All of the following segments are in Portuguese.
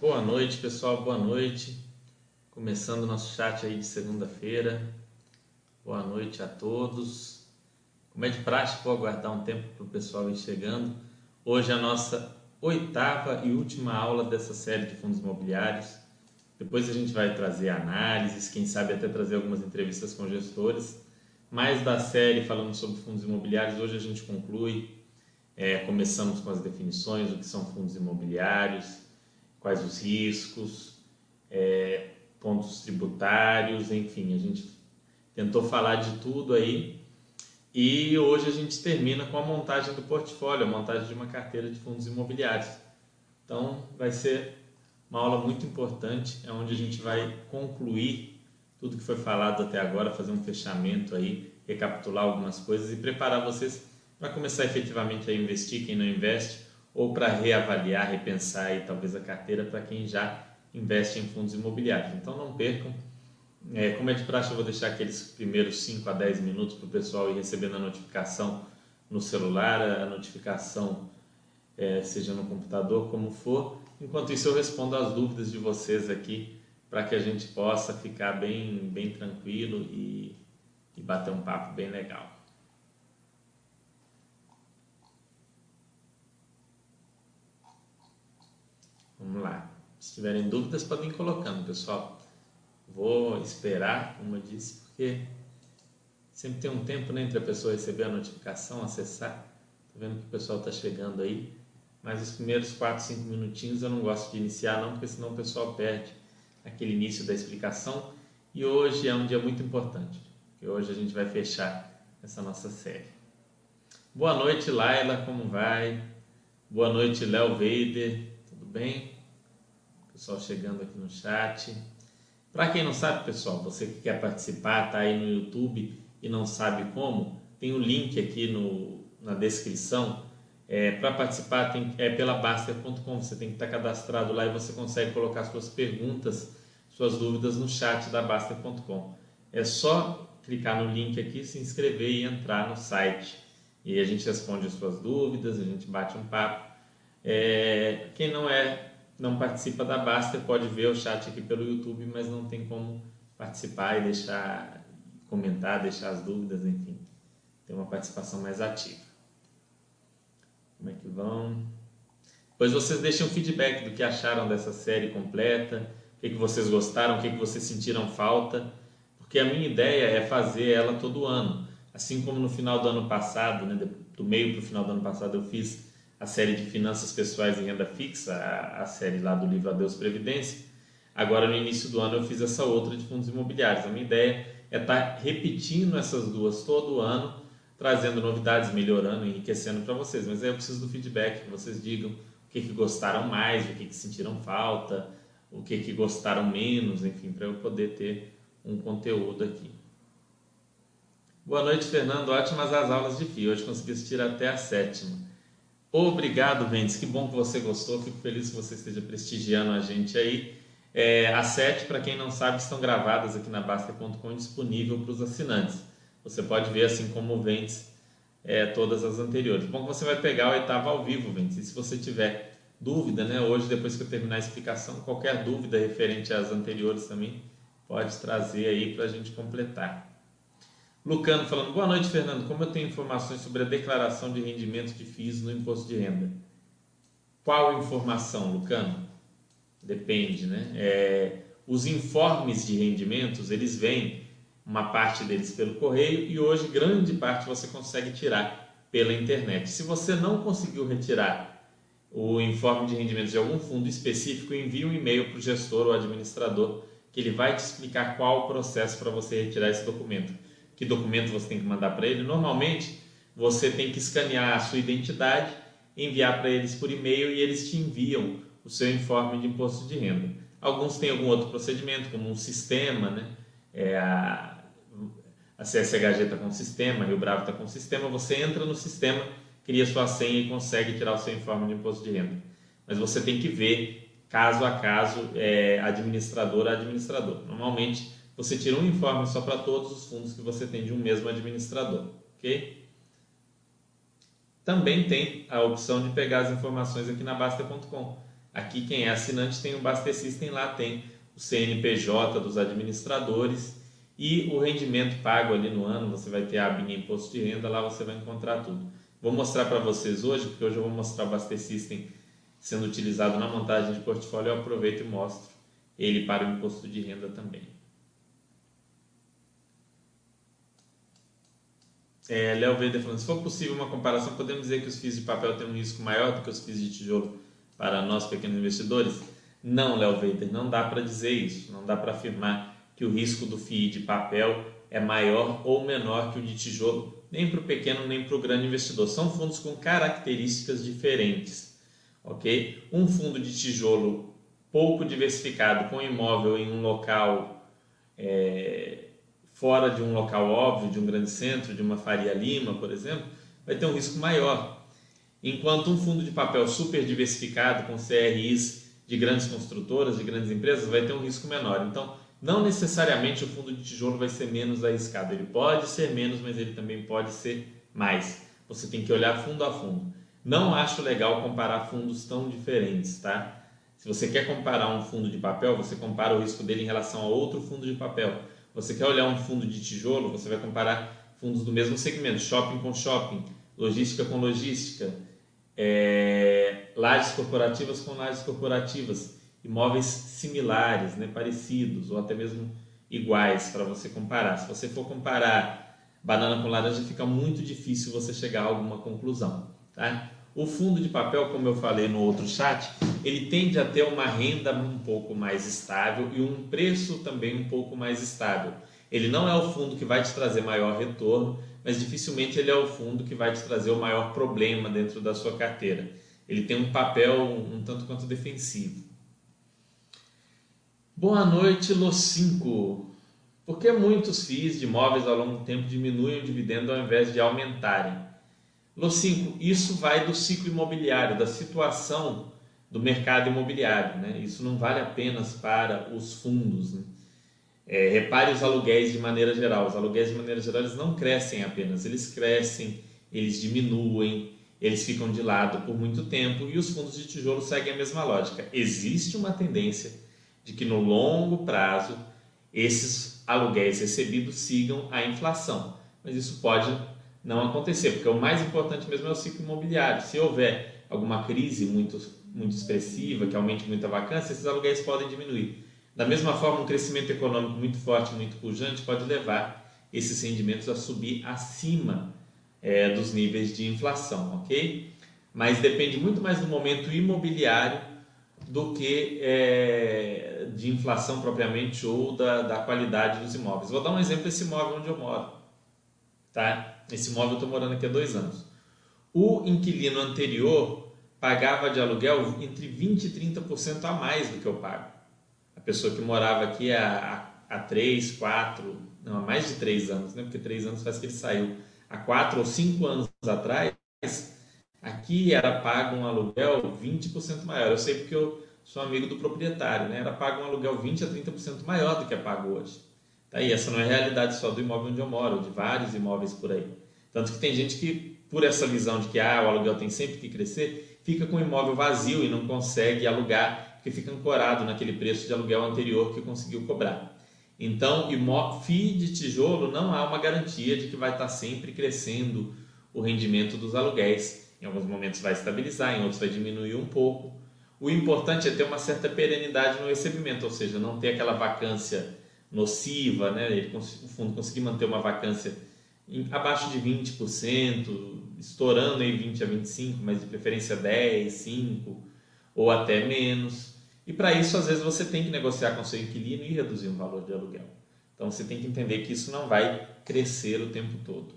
Boa noite, pessoal. Boa noite. Começando nosso chat aí de segunda-feira. Boa noite a todos. Como é de praxe, vou aguardar um tempo para o pessoal ir chegando. Hoje é a nossa oitava e última aula dessa série de fundos imobiliários. Depois a gente vai trazer análises, quem sabe até trazer algumas entrevistas com gestores. Mais da série falando sobre fundos imobiliários, hoje a gente conclui. É, começamos com as definições, o que são fundos imobiliários, quais os riscos, é, pontos tributários, enfim, a gente tentou falar de tudo aí. E hoje a gente termina com a montagem do portfólio, a montagem de uma carteira de fundos imobiliários. Então vai ser uma aula muito importante, é onde a gente vai concluir tudo que foi falado até agora, fazer um fechamento aí, recapitular algumas coisas e preparar vocês para começar efetivamente a investir, quem não investe, ou para reavaliar, repensar aí, talvez a carteira para quem já investe em fundos imobiliários. Então não percam. É, como é de praxe, eu vou deixar aqueles primeiros 5 a 10 minutos para o pessoal ir recebendo a notificação no celular, a notificação é, seja no computador, como for. Enquanto isso, eu respondo as dúvidas de vocês aqui para que a gente possa ficar bem, bem tranquilo e, e bater um papo bem legal. Vamos lá. Se tiverem dúvidas, podem ir colocando, pessoal. Vou esperar, como eu disse, porque sempre tem um tempo né, entre a pessoa receber a notificação, acessar. Tô vendo que o pessoal está chegando aí. Mas os primeiros 4, 5 minutinhos eu não gosto de iniciar, não, porque senão o pessoal perde aquele início da explicação. E hoje é um dia muito importante, porque hoje a gente vai fechar essa nossa série. Boa noite, Laila, como vai? Boa noite, Léo Vader, bem? pessoal chegando aqui no chat. Para quem não sabe, pessoal, você que quer participar, tá aí no YouTube e não sabe como, tem o um link aqui no, na descrição. É, Para participar tem, é pela Baster.com, você tem que estar tá cadastrado lá e você consegue colocar suas perguntas, suas dúvidas no chat da Baster.com. É só clicar no link aqui, se inscrever e entrar no site. E a gente responde as suas dúvidas, a gente bate um papo. É, quem não é não participa da Baster pode ver o chat aqui pelo YouTube, mas não tem como participar e deixar comentar, deixar as dúvidas, enfim, ter uma participação mais ativa. Como é que vão? Pois vocês deixem um feedback do que acharam dessa série completa, o que, que vocês gostaram, o que, que vocês sentiram falta, porque a minha ideia é fazer ela todo ano. Assim como no final do ano passado, né, do meio para o final do ano passado, eu fiz a série de finanças pessoais em renda fixa, a, a série lá do livro Adeus Previdência. Agora, no início do ano, eu fiz essa outra de fundos imobiliários. A minha ideia é estar tá repetindo essas duas todo ano, trazendo novidades, melhorando, enriquecendo para vocês. Mas aí eu preciso do feedback, que vocês digam o que, que gostaram mais, o que, que sentiram falta, o que, que gostaram menos, enfim, para eu poder ter um conteúdo aqui. Boa noite, Fernando. Ótimas as aulas de FII. Hoje consegui assistir até a sétima. Obrigado, Vendes. Que bom que você gostou. Fico feliz que você esteja prestigiando a gente aí. É, as sete, para quem não sabe, estão gravadas aqui na Basta.com disponível para os assinantes. Você pode ver, assim como o Vendes, é, todas as anteriores. Bom você vai pegar a oitava ao vivo, Vendes. E se você tiver dúvida, né, hoje, depois que eu terminar a explicação, qualquer dúvida referente às anteriores também, pode trazer aí para a gente completar. Lucano falando, boa noite, Fernando. Como eu tenho informações sobre a declaração de rendimento que fiz no imposto de renda? Qual informação, Lucano? Depende, né? É, os informes de rendimentos, eles vêm, uma parte deles pelo correio e hoje grande parte você consegue tirar pela internet. Se você não conseguiu retirar o informe de rendimentos de algum fundo específico, envie um e-mail para o gestor ou administrador que ele vai te explicar qual o processo para você retirar esse documento que documento você tem que mandar para ele. Normalmente, você tem que escanear a sua identidade, enviar para eles por e-mail e eles te enviam o seu informe de imposto de renda. Alguns têm algum outro procedimento, como um sistema, né? É a, a CSHG está com um sistema, Rio Bravo está com um sistema, você entra no sistema, cria sua senha e consegue tirar o seu informe de imposto de renda. Mas você tem que ver caso a caso, é, administrador a administrador. Normalmente, você tira um informe só para todos os fundos que você tem de um mesmo administrador, ok? Também tem a opção de pegar as informações aqui na Basta.com. Aqui quem é assinante tem o Baster System, lá tem o CNPJ dos administradores e o rendimento pago ali no ano, você vai ter a abinha imposto de renda, lá você vai encontrar tudo. Vou mostrar para vocês hoje, porque hoje eu vou mostrar o Baster System sendo utilizado na montagem de portfólio, eu aproveito e mostro ele para o imposto de renda também. É, Léo Verde falando, se for possível uma comparação, podemos dizer que os FIIs de papel têm um risco maior do que os FIIs de tijolo para nós pequenos investidores? Não, Léo Vader, não dá para dizer isso. Não dá para afirmar que o risco do FII de papel é maior ou menor que o de tijolo, nem para o pequeno nem para o grande investidor. São fundos com características diferentes, ok? Um fundo de tijolo pouco diversificado, com imóvel em um local é, fora de um local óbvio, de um grande centro, de uma Faria Lima, por exemplo, vai ter um risco maior enquanto um fundo de papel super diversificado com CRIs de grandes construtoras, de grandes empresas, vai ter um risco menor. Então, não necessariamente o fundo de tijolo vai ser menos arriscado. Ele pode ser menos, mas ele também pode ser mais. Você tem que olhar fundo a fundo. Não acho legal comparar fundos tão diferentes, tá? Se você quer comparar um fundo de papel, você compara o risco dele em relação a outro fundo de papel. Você quer olhar um fundo de tijolo, você vai comparar fundos do mesmo segmento, shopping com shopping, logística com logística, é, lajes corporativas com lajes corporativas, imóveis similares, né, parecidos ou até mesmo iguais para você comparar. Se você for comparar banana com laranja, fica muito difícil você chegar a alguma conclusão. Tá? O fundo de papel, como eu falei no outro chat, ele tende a ter uma renda um pouco mais estável e um preço também um pouco mais estável. Ele não é o fundo que vai te trazer maior retorno, mas dificilmente ele é o fundo que vai te trazer o maior problema dentro da sua carteira. Ele tem um papel um tanto quanto defensivo. Boa noite, Los 5. Por que muitos FIIs de imóveis ao longo do tempo diminuem o dividendo ao invés de aumentarem? Los 5, isso vai do ciclo imobiliário, da situação do mercado imobiliário. Né? Isso não vale apenas para os fundos. Né? É, repare os aluguéis de maneira geral. Os aluguéis de maneira geral eles não crescem apenas, eles crescem, eles diminuem, eles ficam de lado por muito tempo e os fundos de tijolo seguem a mesma lógica. Existe uma tendência de que no longo prazo esses aluguéis recebidos sigam a inflação, mas isso pode não acontecer, porque o mais importante mesmo é o ciclo imobiliário. Se houver alguma crise muito, muito expressiva, que aumente muita vacância, esses aluguéis podem diminuir. Da mesma forma, um crescimento econômico muito forte, muito pujante, pode levar esses rendimentos a subir acima é, dos níveis de inflação, ok? Mas depende muito mais do momento imobiliário do que é, de inflação propriamente ou da, da qualidade dos imóveis. Vou dar um exemplo desse imóvel onde eu moro. Tá? Esse imóvel eu estou morando aqui há dois anos. O inquilino anterior pagava de aluguel entre 20% e 30% a mais do que eu pago a pessoa que morava aqui há, há, três, quatro, não, há mais de três anos, né? porque três anos faz que ele saiu, há quatro ou cinco anos atrás, aqui era pago um aluguel 20% maior. Eu sei porque eu sou amigo do proprietário, né? era pago um aluguel 20% a 30% maior do que é pago hoje. Tá? E essa não é realidade só do imóvel onde eu moro, de vários imóveis por aí. Tanto que tem gente que, por essa visão de que ah, o aluguel tem sempre que crescer, fica com o imóvel vazio e não consegue alugar porque fica ancorado naquele preço de aluguel anterior que conseguiu cobrar. Então, FII de tijolo não há uma garantia de que vai estar sempre crescendo o rendimento dos aluguéis. Em alguns momentos vai estabilizar, em outros vai diminuir um pouco. O importante é ter uma certa perenidade no recebimento, ou seja, não ter aquela vacância nociva, né? Ele, o fundo conseguir manter uma vacância em, abaixo de 20%, estourando em 20 a 25, mas de preferência 10, 5 ou até menos. E para isso, às vezes, você tem que negociar com seu inquilino e reduzir o valor de aluguel. Então, você tem que entender que isso não vai crescer o tempo todo.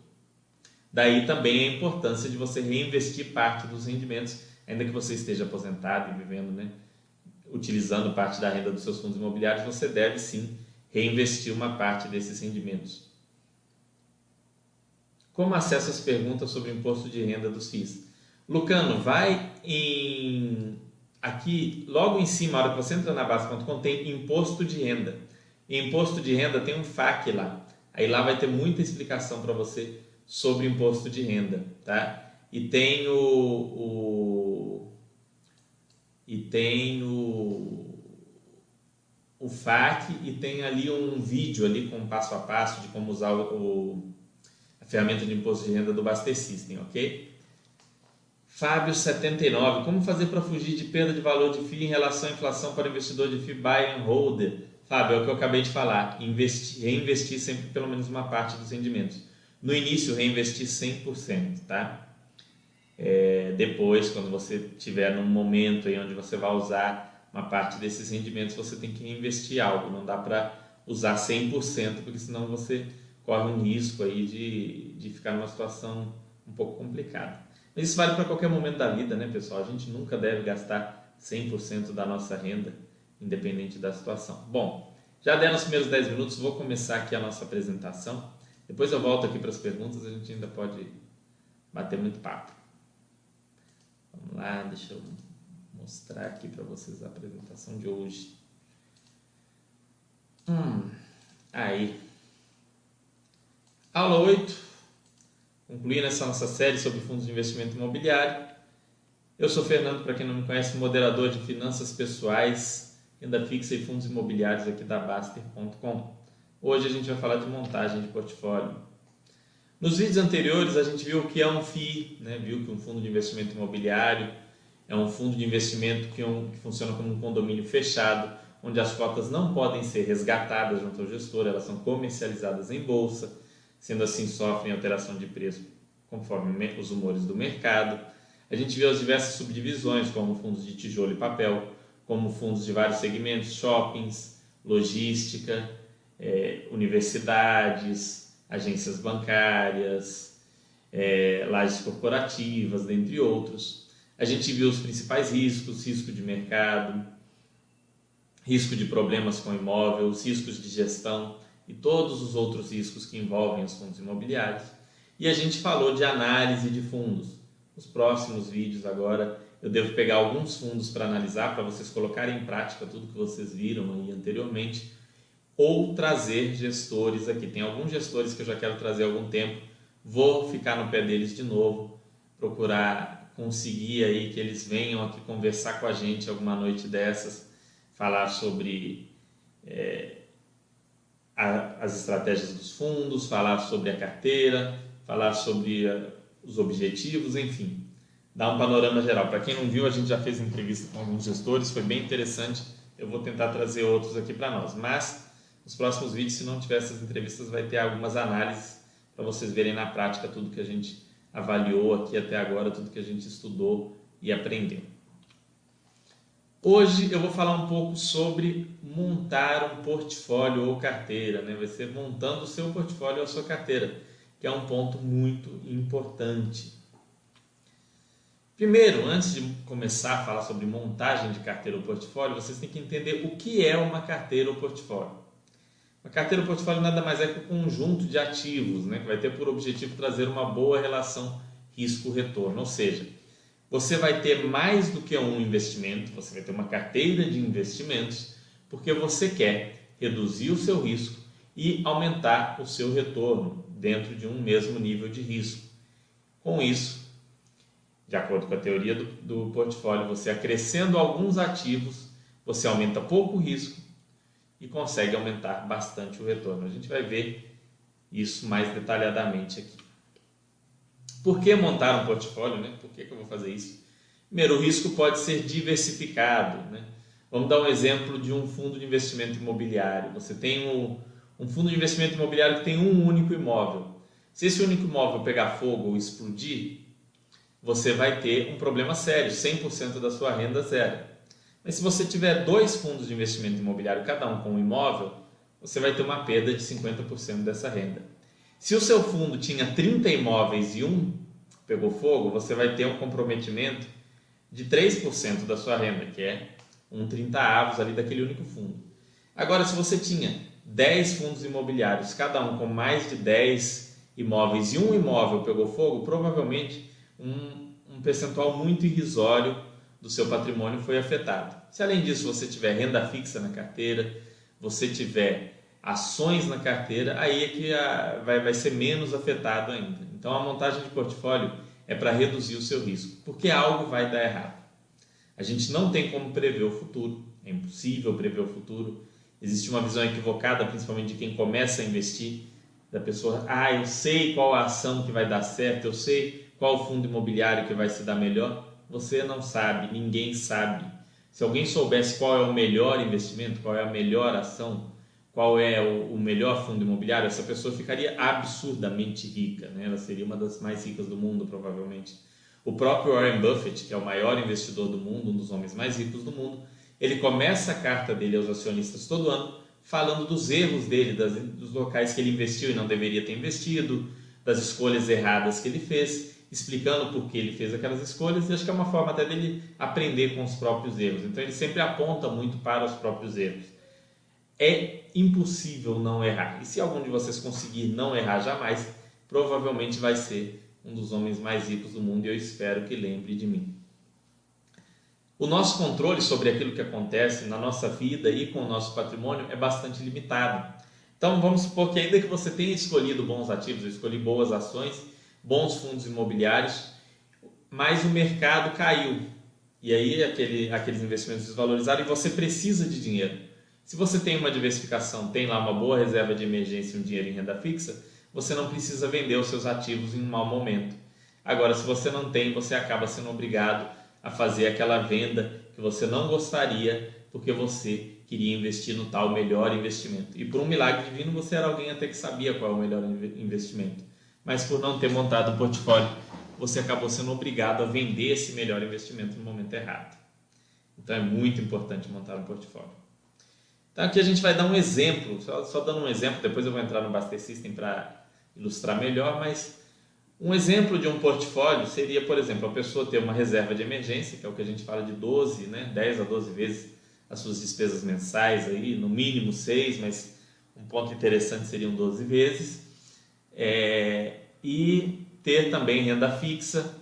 Daí também a importância de você reinvestir parte dos rendimentos, ainda que você esteja aposentado e vivendo, né, utilizando parte da renda dos seus fundos imobiliários, você deve sim reinvestir uma parte desses rendimentos. Como acesso às perguntas sobre o imposto de renda dos FIIs? Lucano, vai em aqui, logo em cima, a hora que você entra na base.com, tem imposto de renda. E imposto de renda tem um FAQ lá. Aí lá vai ter muita explicação para você sobre imposto de renda, tá? E tem o, o, e tem o, o FAQ e tem ali um vídeo ali com passo a passo de como usar o, o a ferramenta de imposto de renda do Baster System, ok? Fábio 79, como fazer para fugir de perda de valor de FII em relação à inflação para investidor de FII buy and holder? Fábio, é o que eu acabei de falar, investir, reinvestir sempre pelo menos uma parte dos rendimentos. No início, reinvestir 100%, tá? É, depois, quando você tiver num momento em onde você vai usar uma parte desses rendimentos você tem que reinvestir algo, não dá para usar 100%, porque senão você corre um risco aí de, de ficar numa situação um pouco complicada. Mas isso vale para qualquer momento da vida, né, pessoal? A gente nunca deve gastar 100% da nossa renda, independente da situação. Bom, já deram os primeiros 10 minutos, vou começar aqui a nossa apresentação. Depois eu volto aqui para as perguntas, a gente ainda pode bater muito papo. Vamos lá, deixa eu mostrar aqui para vocês a apresentação de hoje. Hum, aí. Aula 8. Concluindo essa nossa série sobre fundos de investimento imobiliário. Eu sou Fernando, para quem não me conhece, moderador de finanças pessoais, renda fixa e fundos imobiliários aqui da Baster.com. Hoje a gente vai falar de montagem de portfólio. Nos vídeos anteriores a gente viu o que é um FII, né? viu que um fundo de investimento imobiliário é um fundo de investimento que, é um, que funciona como um condomínio fechado, onde as cotas não podem ser resgatadas junto ao gestor, elas são comercializadas em bolsa, sendo assim sofrem alteração de preço conforme os humores do mercado. A gente vê as diversas subdivisões, como fundos de tijolo e papel, como fundos de vários segmentos, shoppings, logística, é, universidades, agências bancárias, é, lajes corporativas, dentre outros. A gente viu os principais riscos: risco de mercado, risco de problemas com imóvel, os riscos de gestão e todos os outros riscos que envolvem os fundos imobiliários. E a gente falou de análise de fundos. Nos próximos vídeos agora eu devo pegar alguns fundos para analisar, para vocês colocarem em prática tudo que vocês viram aí anteriormente, ou trazer gestores aqui. Tem alguns gestores que eu já quero trazer há algum tempo, vou ficar no pé deles de novo, procurar conseguir aí que eles venham aqui conversar com a gente alguma noite dessas, falar sobre é, a, as estratégias dos fundos, falar sobre a carteira, falar sobre a, os objetivos, enfim, dar um panorama geral. Para quem não viu, a gente já fez entrevista com alguns gestores, foi bem interessante. Eu vou tentar trazer outros aqui para nós, mas nos próximos vídeos, se não tiver essas entrevistas, vai ter algumas análises para vocês verem na prática tudo que a gente avaliou aqui até agora tudo que a gente estudou e aprendeu. Hoje eu vou falar um pouco sobre montar um portfólio ou carteira, né? Vai ser montando o seu portfólio ou a sua carteira, que é um ponto muito importante. Primeiro, antes de começar a falar sobre montagem de carteira ou portfólio, vocês têm que entender o que é uma carteira ou portfólio. A carteira portfólio nada mais é que um conjunto de ativos, né, que vai ter por objetivo trazer uma boa relação risco-retorno. Ou seja, você vai ter mais do que um investimento, você vai ter uma carteira de investimentos, porque você quer reduzir o seu risco e aumentar o seu retorno dentro de um mesmo nível de risco. Com isso, de acordo com a teoria do, do portfólio, você acrescendo alguns ativos, você aumenta pouco o risco e consegue aumentar bastante o retorno. A gente vai ver isso mais detalhadamente aqui. Por que montar um portfólio? Né? Por que, que eu vou fazer isso? Primeiro, o risco pode ser diversificado. Né? Vamos dar um exemplo de um fundo de investimento imobiliário. Você tem um, um fundo de investimento imobiliário que tem um único imóvel. Se esse único imóvel pegar fogo ou explodir, você vai ter um problema sério, 100% da sua renda zero. Mas se você tiver dois fundos de investimento imobiliário, cada um com um imóvel, você vai ter uma perda de 50% dessa renda. Se o seu fundo tinha 30 imóveis e um pegou fogo, você vai ter um comprometimento de 3% da sua renda, que é um 30 avos ali daquele único fundo. Agora, se você tinha 10 fundos imobiliários, cada um com mais de 10 imóveis e um imóvel pegou fogo, provavelmente um, um percentual muito irrisório do seu patrimônio foi afetado. Se além disso você tiver renda fixa na carteira, você tiver ações na carteira, aí é que a, vai, vai ser menos afetado ainda. Então a montagem de portfólio é para reduzir o seu risco, porque algo vai dar errado. A gente não tem como prever o futuro, é impossível prever o futuro. Existe uma visão equivocada, principalmente de quem começa a investir, da pessoa, ah, eu sei qual a ação que vai dar certo, eu sei qual fundo imobiliário que vai se dar melhor. Você não sabe, ninguém sabe. Se alguém soubesse qual é o melhor investimento, qual é a melhor ação, qual é o, melhor fundo imobiliário, essa pessoa ficaria absurdamente rica, né? ela seria uma das mais ricas do mundo, provavelmente. O próprio Warren Buffett, que é o maior investidor do mundo, um dos homens mais ricos do mundo, ele começa a carta dele aos acionistas todo ano falando dos erros dele, das, dos locais que ele investiu e não deveria ter investido, das escolhas erradas que ele fez, explicando por que ele fez aquelas escolhas e acho que é uma forma até dele aprender com os próprios erros. Então ele sempre aponta muito para os próprios erros é impossível não errar. E se algum de vocês conseguir não errar jamais, provavelmente vai ser um dos homens mais ricos do mundo e eu espero que lembre de mim. O nosso controle sobre aquilo que acontece na nossa vida e com o nosso patrimônio é bastante limitado. Então vamos supor que ainda que você tenha escolhido bons ativos, escolhi boas ações, bons fundos imobiliários, mas o mercado caiu. E aí aquele, aqueles investimentos desvalorizaram e você precisa de dinheiro. Se você tem uma diversificação, tem lá uma boa reserva de emergência e um dinheiro em renda fixa, você não precisa vender os seus ativos em um mau momento. Agora, se você não tem, você acaba sendo obrigado a fazer aquela venda que você não gostaria porque você queria investir no tal melhor investimento. E por um milagre divino, você era alguém até que sabia qual é o melhor investimento. Mas por não ter montado o portfólio, você acabou sendo obrigado a vender esse melhor investimento no momento errado. Então é muito importante montar um portfólio. Então aqui a gente vai dar um exemplo, só, só dando um exemplo, depois eu vou entrar no Baster System para ilustrar melhor, mas um exemplo de um portfólio seria, por exemplo, a pessoa ter uma reserva de emergência, que é o que a gente fala de 12, né, 10 a 12 vezes as suas despesas mensais, aí, no mínimo 6, mas um ponto interessante seriam 12 vezes, é, e ter também renda fixa,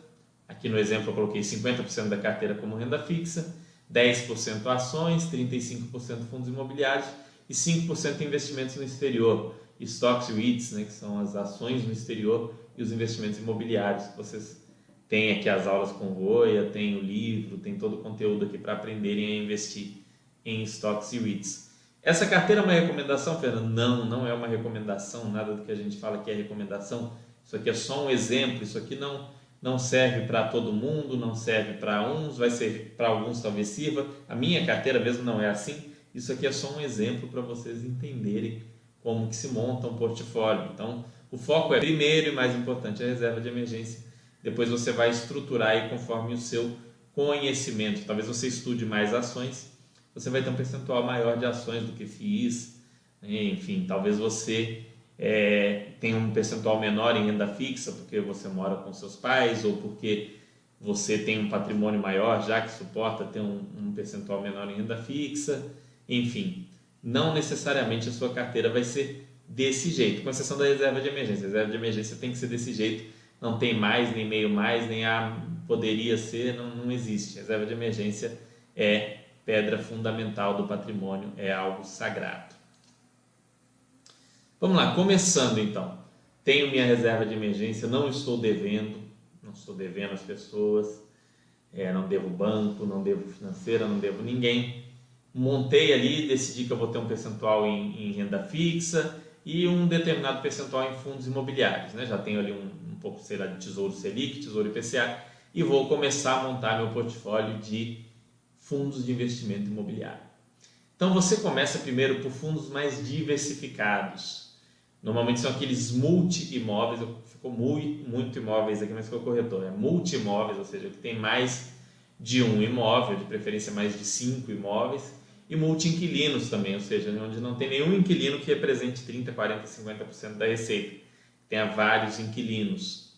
aqui no exemplo eu coloquei 50% da carteira como renda fixa, 10% ações, 35% fundos imobiliários e 5% investimentos no exterior, stocks e REITs, né, que são as ações no exterior e os investimentos imobiliários. Vocês têm aqui as aulas com Voia, tem o livro, tem todo o conteúdo aqui para aprenderem a investir em stocks e REITs. Essa carteira é uma recomendação, Fernando? Não, não é uma recomendação, nada do que a gente fala que é recomendação. Isso aqui é só um exemplo, isso aqui não não serve para todo mundo, não serve para uns, vai ser para alguns talvez sirva. A minha carteira mesmo não é assim. Isso aqui é só um exemplo para vocês entenderem como que se monta um portfólio. Então, o foco é primeiro e mais importante a reserva de emergência. Depois você vai estruturar aí conforme o seu conhecimento. Talvez você estude mais ações, você vai ter um percentual maior de ações do que FIIs. Enfim, talvez você é, tem um percentual menor em renda fixa porque você mora com seus pais ou porque você tem um patrimônio maior já que suporta ter um, um percentual menor em renda fixa, enfim, não necessariamente a sua carteira vai ser desse jeito, com exceção da reserva de emergência. A reserva de emergência tem que ser desse jeito, não tem mais, nem meio mais, nem a poderia ser, não, não existe. A reserva de emergência é pedra fundamental do patrimônio, é algo sagrado. Vamos lá, começando então. Tenho minha reserva de emergência, não estou devendo, não estou devendo as pessoas, é, não devo banco, não devo financeira, não devo ninguém. Montei ali, decidi que eu vou ter um percentual em, em renda fixa e um determinado percentual em fundos imobiliários. Né? Já tenho ali um, um pouco, sei lá, de Tesouro Selic, Tesouro IPCA e vou começar a montar meu portfólio de fundos de investimento imobiliário. Então você começa primeiro por fundos mais diversificados, Normalmente são aqueles multi-imóveis, ficou muito, muito imóveis aqui, mas ficou corretor, é multi-imóveis, ou seja, que tem mais de um imóvel, de preferência mais de cinco imóveis, e multi-inquilinos também, ou seja, onde não tem nenhum inquilino que represente 30%, 40%, 50% da receita, tenha vários inquilinos.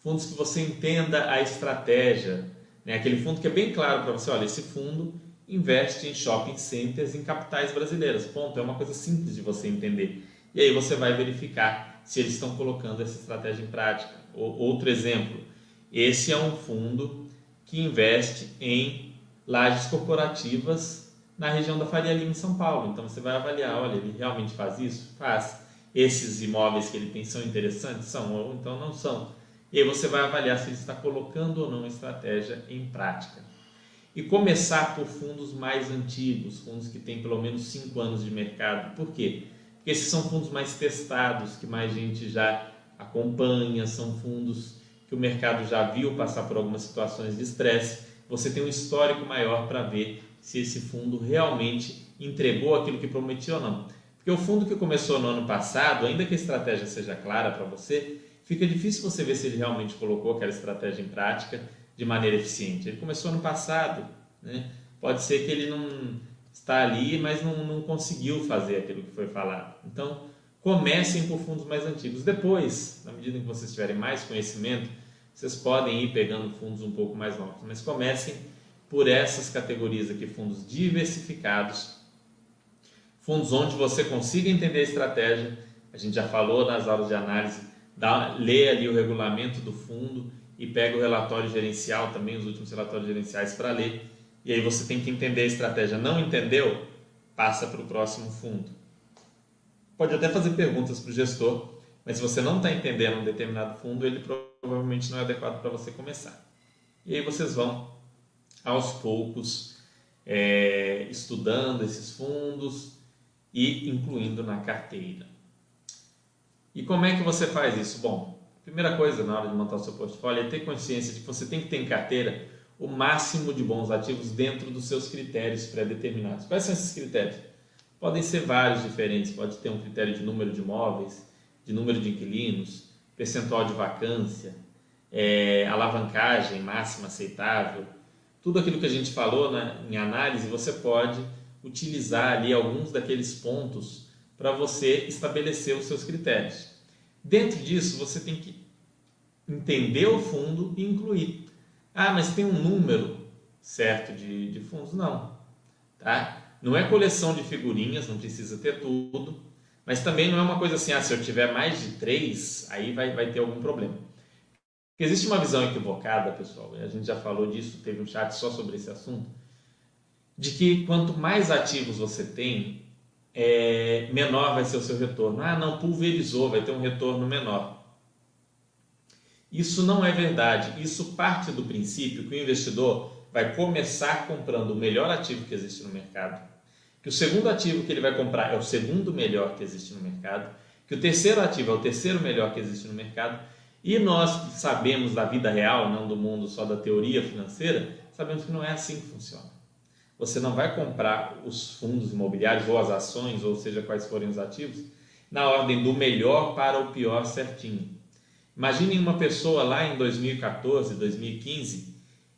Fundos que você entenda a estratégia, né? aquele fundo que é bem claro para você, olha, esse fundo investe em shopping centers em capitais brasileiras, ponto, é uma coisa simples de você entender e aí você vai verificar se eles estão colocando essa estratégia em prática. Outro exemplo, esse é um fundo que investe em lajes corporativas na região da Faria Lima em São Paulo. Então você vai avaliar, olha, ele realmente faz isso? Faz. Esses imóveis que ele tem são interessantes? São, ou então não são. E aí você vai avaliar se está colocando ou não a estratégia em prática. e começar por fundos mais antigos, fundos que têm pelo menos 5 anos de mercado. Por quê? Porque esses são fundos mais testados, que mais gente já acompanha, são fundos que o mercado já viu passar por algumas situações de estresse. Você tem um histórico maior para ver se esse fundo realmente entregou aquilo que prometia ou não. Porque o fundo que começou no ano passado, ainda que a estratégia seja clara para você, fica difícil você ver se ele realmente colocou aquela estratégia em prática de maneira eficiente. Ele começou ano passado, né? pode ser que ele não está ali, mas não, não conseguiu fazer aquilo que foi falado. Então, comecem por fundos mais antigos. Depois, na medida em que vocês tiverem mais conhecimento, vocês podem ir pegando fundos um pouco mais novos, mas comecem por essas categorias aqui, fundos diversificados, fundos onde você consiga entender a estratégia. A gente já falou nas aulas de análise, dá, lê ali o regulamento do fundo e pega o relatório gerencial também, os últimos relatórios gerenciais para ler. E aí você tem que entender a estratégia. Não entendeu? Passa para o próximo fundo. Pode até fazer perguntas para o gestor, mas se você não está entendendo um determinado fundo, ele provavelmente não é adequado para você começar. E aí vocês vão, aos poucos, é, estudando esses fundos e incluindo na carteira. E como é que você faz isso? Bom, Primeira coisa na hora de montar o seu portfólio é ter consciência de que você tem que ter em carteira o máximo de bons ativos dentro dos seus critérios pré-determinados. Quais são esses critérios? Podem ser vários diferentes, pode ter um critério de número de imóveis, de número de inquilinos, percentual de vacância, é, alavancagem máxima aceitável, tudo aquilo que a gente falou né, em análise, você pode utilizar ali alguns daqueles pontos para você estabelecer os seus critérios. Dentro disso, você tem que entender o fundo e incluir. Ah, mas tem um número certo de, de fundos? Não. Tá? Não é coleção de figurinhas, não precisa ter tudo. Mas também não é uma coisa assim, ah, se eu tiver mais de três, aí vai, vai ter algum problema. Porque existe uma visão equivocada, pessoal, a gente já falou disso, teve um chat só sobre esse assunto, de que quanto mais ativos você tem, é, menor vai ser o seu retorno. Ah, não, pulverizou, vai ter um retorno menor. Isso não é verdade. Isso parte do princípio que o investidor vai começar comprando o melhor ativo que existe no mercado, que o segundo ativo que ele vai comprar é o segundo melhor que existe no mercado, que o terceiro ativo é o terceiro melhor que existe no mercado, e nós que sabemos da vida real, não do mundo só da teoria financeira, sabemos que não é assim que funciona você não vai comprar os fundos imobiliários ou as ações, ou seja, quais forem os ativos, na ordem do melhor para o pior certinho. Imagine uma pessoa lá em 2014, 2015,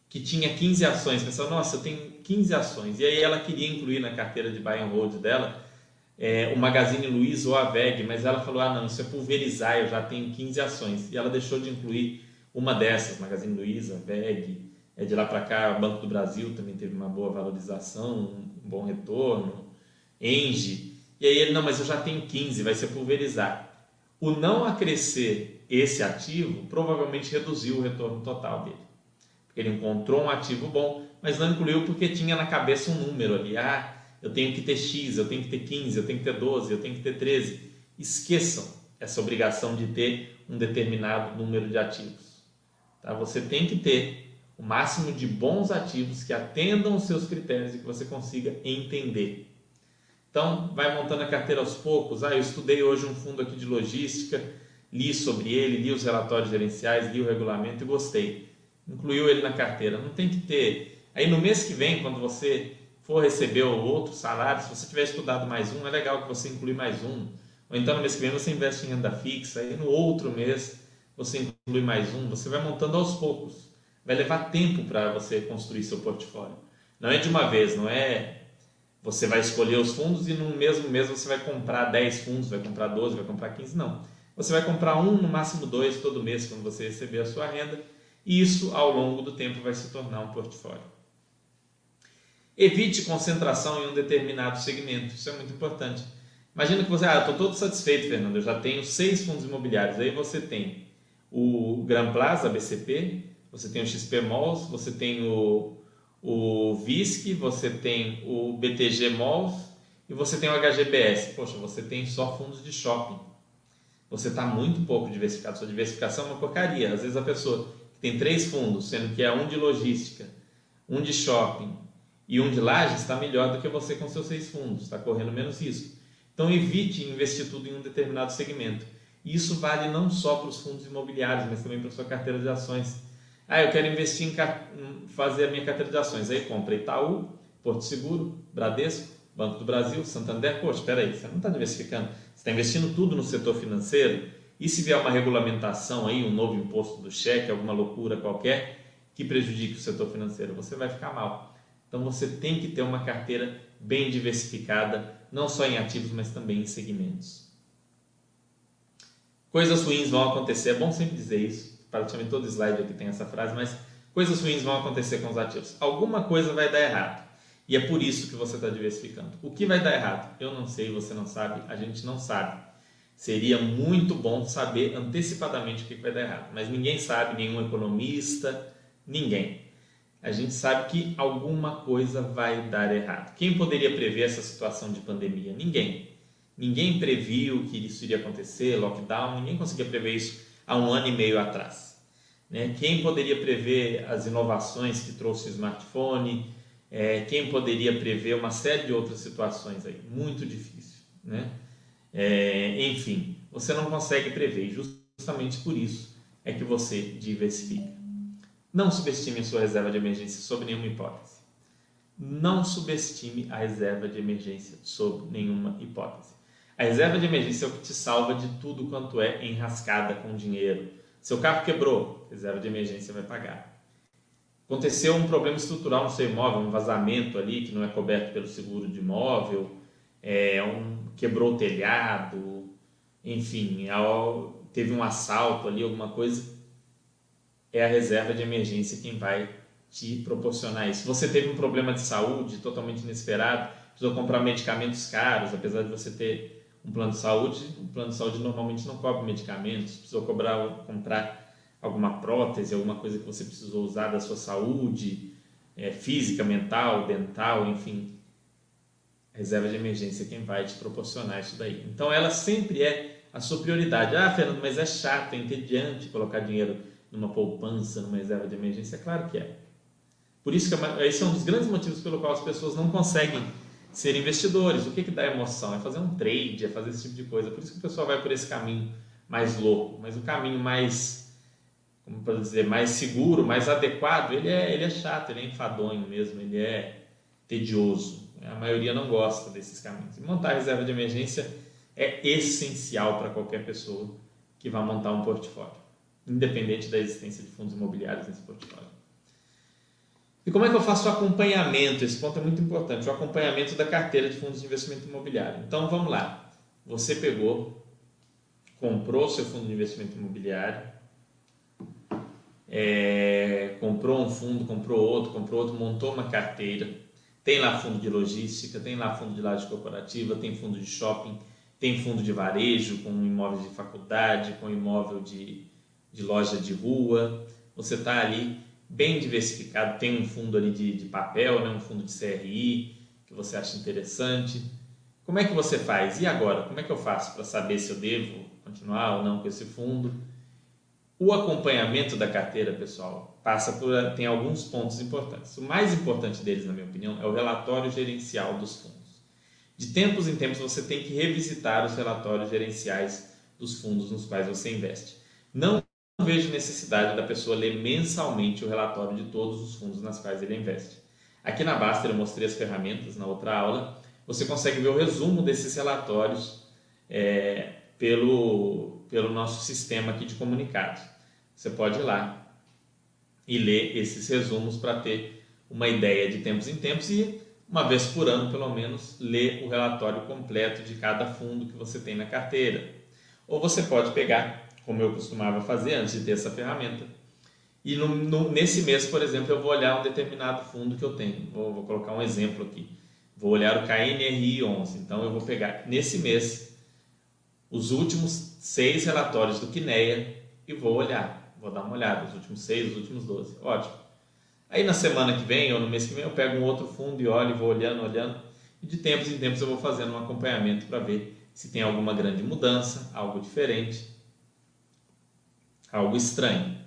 que tinha 15 ações, pensou, nossa, eu tenho 15 ações, e aí ela queria incluir na carteira de buy and hold dela é, o Magazine Luiza ou a VEG, mas ela falou, ah não, isso é pulverizar, eu já tenho 15 ações, e ela deixou de incluir uma dessas, Magazine Luiza, VEG, é, de lá para cá, o Banco do Brasil também teve uma boa valorização, um bom retorno. Engie. E aí ele, não, mas eu já tenho 15, vai ser pulverizar. O não acrescer esse ativo provavelmente reduziu o retorno total dele. Porque ele encontrou um ativo bom, mas não incluiu porque tinha na cabeça um número ali. Ah, eu tenho que ter X, eu tenho que ter 15, eu tenho que ter 12, eu tenho que ter 13. Esqueçam essa obrigação de ter um determinado número de ativos. Tá? Você tem que ter o máximo de bons ativos que atendam os seus critérios e que você consiga entender. Então, vai montando a carteira aos poucos. Ah, eu estudei hoje um fundo aqui de logística, li sobre ele, li os relatórios gerenciais, li o regulamento e gostei. Incluiu ele na carteira. Não tem que ter. Aí no mês que vem, quando você for receber outro salário, se você tiver estudado mais um, é legal que você inclui mais um. Ou então no mês que vem você investe em renda fixa, aí no outro mês você inclui mais um. Você vai montando aos poucos vai levar tempo para você construir seu portfólio. Não é de uma vez, não é você vai escolher os fundos e no mesmo mês você vai comprar 10 fundos, vai comprar 12, vai comprar 15, não. Você vai comprar um, no máximo dois todo mês quando você receber a sua renda e isso ao longo do tempo vai se tornar um portfólio. Evite concentração em um determinado segmento, isso é muito importante. Imagina que você, ah, estou todo satisfeito, Fernando, eu já tenho seis fundos imobiliários. Aí você tem o Gran Plaza, BCP, você tem o XP Malls, você tem o, o VISC, você tem o BTG Malls e você tem o HGBS. Poxa, você tem só fundos de shopping. Você está muito pouco diversificado. Sua diversificação é uma porcaria. Às vezes a pessoa que tem três fundos, sendo que é um de logística, um de shopping e um de laje, está melhor do que você com seus seis fundos, está correndo menos risco. Então evite investir tudo em um determinado segmento. Isso vale não só para os fundos imobiliários, mas também para a sua carteira de ações. Ah, eu quero investir em fazer a minha carteira de ações. Aí compra Itaú, Porto Seguro, Bradesco, Banco do Brasil, Santander. Poxa, espera aí, você não está diversificando. Você está investindo tudo no setor financeiro. E se vier uma regulamentação aí, um novo imposto do cheque, alguma loucura qualquer, que prejudique o setor financeiro, você vai ficar mal. Então você tem que ter uma carteira bem diversificada, não só em ativos, mas também em segmentos. Coisas ruins vão acontecer, é bom sempre dizer isso, praticamente todo slide aqui tem essa frase, mas coisas ruins vão acontecer com os ativos. Alguma coisa vai dar errado. E é por isso que você está diversificando. O que vai dar errado? Eu não sei, você não sabe, a gente não sabe. Seria muito bom saber antecipadamente o que vai dar errado, mas ninguém sabe, nenhum economista, ninguém. A gente sabe que alguma coisa vai dar errado. Quem poderia prever essa situação de pandemia? Ninguém. Ninguém previu que isso iria acontecer, lockdown, ninguém conseguia prever isso há um ano e meio atrás. Né? Quem poderia prever as inovações que trouxe o smartphone? É, quem poderia prever uma série de outras situações aí? Muito difícil. Né? É, enfim, você não consegue prever, justamente por isso é que você diversifica. Não subestime a sua reserva de emergência sob nenhuma hipótese. Não subestime a reserva de emergência sob nenhuma hipótese. A reserva de emergência é o que te salva de tudo quanto é enrascada com dinheiro. Seu carro quebrou, reserva de emergência vai pagar. Aconteceu um problema estrutural no seu imóvel, um vazamento ali que não é coberto pelo seguro de imóvel, é, um, quebrou o telhado, enfim, teve um assalto ali, alguma coisa. É a reserva de emergência quem vai te proporcionar isso. Você teve um problema de saúde totalmente inesperado, precisou comprar medicamentos caros, apesar de você ter um plano de saúde, o plano de saúde normalmente não cobre medicamentos, precisou cobrar, comprar alguma prótese, alguma coisa que você precisou usar da sua saúde é, física, mental, dental, enfim. reserva de emergência é quem vai te proporcionar isso daí. Então ela sempre é a sua prioridade. Ah, Fernando, mas é chato, é entediante colocar dinheiro numa poupança, numa reserva de emergência. É claro que é. Por isso que é esse é um dos grandes motivos pelo qual as pessoas não conseguem ser investidores. O que, que dá emoção? É fazer um trade, é fazer esse tipo de coisa. Por isso que o pessoal vai por esse caminho mais louco, mas o caminho mais, como para dizer, mais seguro, mais adequado, ele é, ele é chato, ele é enfadonho mesmo, ele é tedioso. A maioria não gosta desses caminhos. E montar reserva de emergência é essencial para qualquer pessoa que vá montar um portfólio, independente da existência de fundos imobiliários nesse portfólio. E como é que eu faço o acompanhamento? Esse ponto é muito importante, o acompanhamento da carteira de fundos de investimento imobiliário. Então vamos lá. Você pegou, comprou seu fundo de investimento imobiliário, é, comprou um fundo, comprou outro, comprou outro, montou uma carteira. Tem lá fundo de logística, tem lá fundo de laje corporativa, tem fundo de shopping, tem fundo de varejo com imóveis de faculdade, com imóvel de, de loja de rua. Você está ali bem diversificado, tem um fundo ali de, de papel, né? um fundo de CRI que você acha interessante. Como é que você faz? E agora? Como é que eu faço para saber se eu devo continuar ou não com esse fundo? O acompanhamento da carteira, pessoal, passa por tem alguns pontos importantes. O mais importante deles, na minha opinião, é o relatório gerencial dos fundos. De tempos em tempos você tem que revisitar os relatórios gerenciais dos fundos nos quais você investe. Não vejo necessidade da pessoa ler mensalmente o relatório de todos os fundos nas quais ele investe. Aqui na Baster eu mostrei as ferramentas na outra aula. Você consegue ver o resumo desses relatórios é, pelo, pelo nosso sistema aqui de comunicados. Você pode ir lá e ler esses resumos para ter uma ideia de tempos em tempos e uma vez por ano, pelo menos, ler o relatório completo de cada fundo que você tem na carteira. Ou você pode pegar como eu costumava fazer antes de ter essa ferramenta. E no, no, nesse mês, por exemplo, eu vou olhar um determinado fundo que eu tenho. Vou, vou colocar um exemplo aqui. Vou olhar o KNRI 11. Então, eu vou pegar nesse mês os últimos seis relatórios do Quineia e vou olhar. Vou dar uma olhada, os últimos seis, os últimos 12. Ótimo. Aí na semana que vem ou no mês que vem eu pego um outro fundo e olho, vou olhando, olhando. E de tempos em tempos eu vou fazendo um acompanhamento para ver se tem alguma grande mudança, algo diferente algo estranho.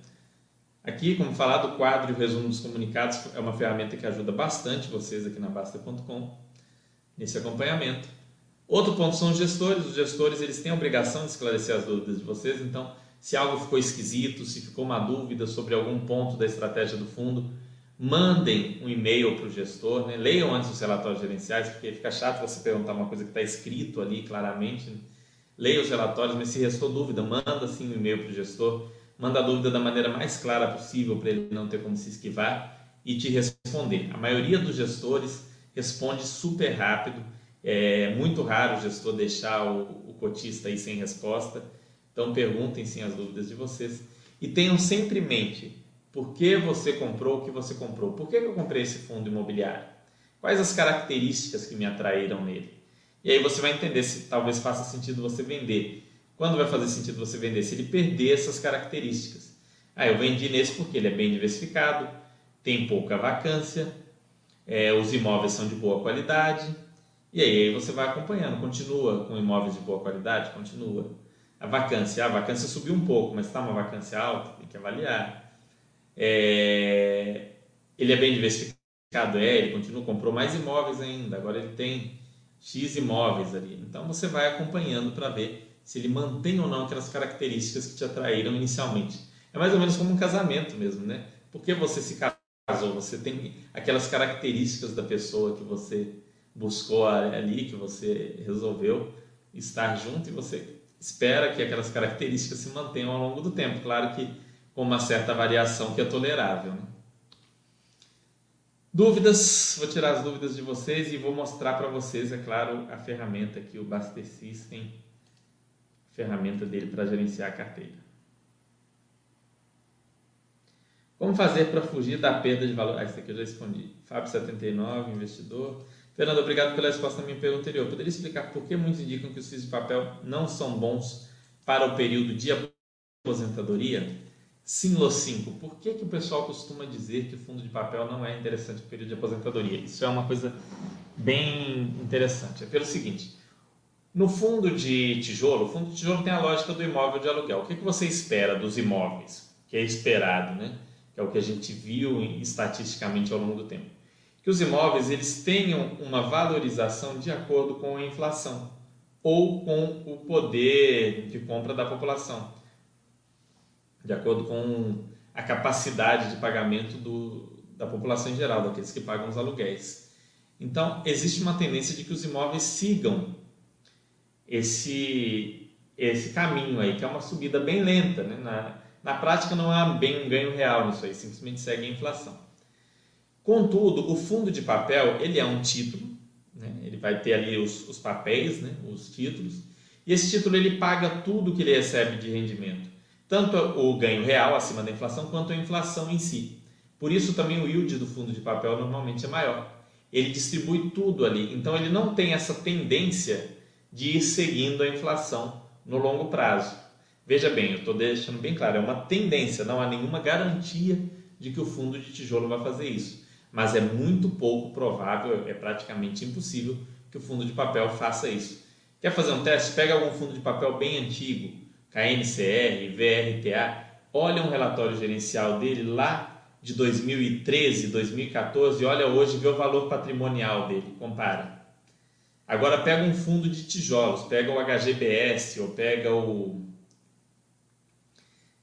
Aqui, como falado, o quadro e o resumo dos comunicados é uma ferramenta que ajuda bastante vocês aqui na Basta.com nesse acompanhamento. Outro ponto são os gestores. Os gestores eles têm a obrigação de esclarecer as dúvidas de vocês. Então, se algo ficou esquisito, se ficou uma dúvida sobre algum ponto da estratégia do fundo, mandem um e-mail para o gestor. Né? Leiam antes os relatórios gerenciais, porque fica chato você perguntar uma coisa que está escrito ali claramente. Né? Leia os relatórios, mas se restou dúvida, manda sim um e-mail para o gestor manda a dúvida da maneira mais clara possível para ele não ter como se esquivar e te responder. A maioria dos gestores responde super rápido, é muito raro o gestor deixar o, o cotista aí sem resposta. Então perguntem sim as dúvidas de vocês e tenham sempre em mente por que você comprou o que você comprou. Por que eu comprei esse fundo imobiliário? Quais as características que me atraíram nele? E aí você vai entender se talvez faça sentido você vender quando vai fazer sentido você vender? Se ele perder essas características. Ah, eu vendi nesse porque ele é bem diversificado, tem pouca vacância, é, os imóveis são de boa qualidade, e aí você vai acompanhando, continua com imóveis de boa qualidade, continua. A vacância, a vacância subiu um pouco, mas está uma vacância alta, tem que avaliar. É, ele é bem diversificado, é, ele continua, comprou mais imóveis ainda, agora ele tem X imóveis ali. Então você vai acompanhando para ver se ele mantém ou não aquelas características que te atraíram inicialmente. É mais ou menos como um casamento mesmo, né? Porque você se casou, você tem aquelas características da pessoa que você buscou ali, que você resolveu estar junto e você espera que aquelas características se mantenham ao longo do tempo. Claro que com uma certa variação que é tolerável. Né? Dúvidas, vou tirar as dúvidas de vocês e vou mostrar para vocês, é claro, a ferramenta que o Baster System ferramenta dele para gerenciar a carteira. Como fazer para fugir da perda de valor? Ah, isso aqui eu já respondi. Fábio79, investidor. Fernando, obrigado pela resposta à minha pergunta anterior. Poderia explicar por que muitos indicam que os FIIs de papel não são bons para o período de aposentadoria? Sim, Lo5. Por que, que o pessoal costuma dizer que o fundo de papel não é interessante para o período de aposentadoria? Isso é uma coisa bem interessante. É pelo seguinte: no fundo de tijolo, o fundo de tijolo tem a lógica do imóvel de aluguel. O que, que você espera dos imóveis? Que é esperado, né? Que é o que a gente viu estatisticamente ao longo do tempo. Que os imóveis eles tenham uma valorização de acordo com a inflação ou com o poder de compra da população, de acordo com a capacidade de pagamento do, da população em geral, daqueles que pagam os aluguéis. Então, existe uma tendência de que os imóveis sigam esse, esse caminho aí, que é uma subida bem lenta. Né? Na, na prática não há bem um ganho real nisso aí, simplesmente segue a inflação. Contudo, o fundo de papel ele é um título, né? ele vai ter ali os, os papéis, né? os títulos, e esse título ele paga tudo que ele recebe de rendimento, tanto o ganho real acima da inflação quanto a inflação em si. Por isso também o yield do fundo de papel normalmente é maior. Ele distribui tudo ali, então ele não tem essa tendência de ir seguindo a inflação no longo prazo. Veja bem, eu estou deixando bem claro, é uma tendência, não há nenhuma garantia de que o fundo de tijolo vai fazer isso. Mas é muito pouco provável, é praticamente impossível que o fundo de papel faça isso. Quer fazer um teste? Pega algum fundo de papel bem antigo, KNCR, VRTA, olha um relatório gerencial dele lá de 2013, 2014, olha hoje, vê o valor patrimonial dele, compara. Agora pega um fundo de tijolos, pega o HGBS ou pega o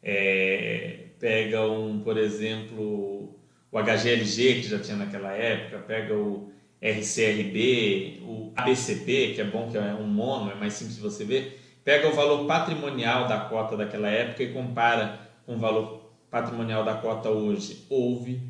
é, pega um, por exemplo, o HGLG que já tinha naquela época, pega o RCRB, o ABCP, que é bom que é um mono, é mais simples de você ver, pega o valor patrimonial da cota daquela época e compara com o valor patrimonial da cota hoje. Houve,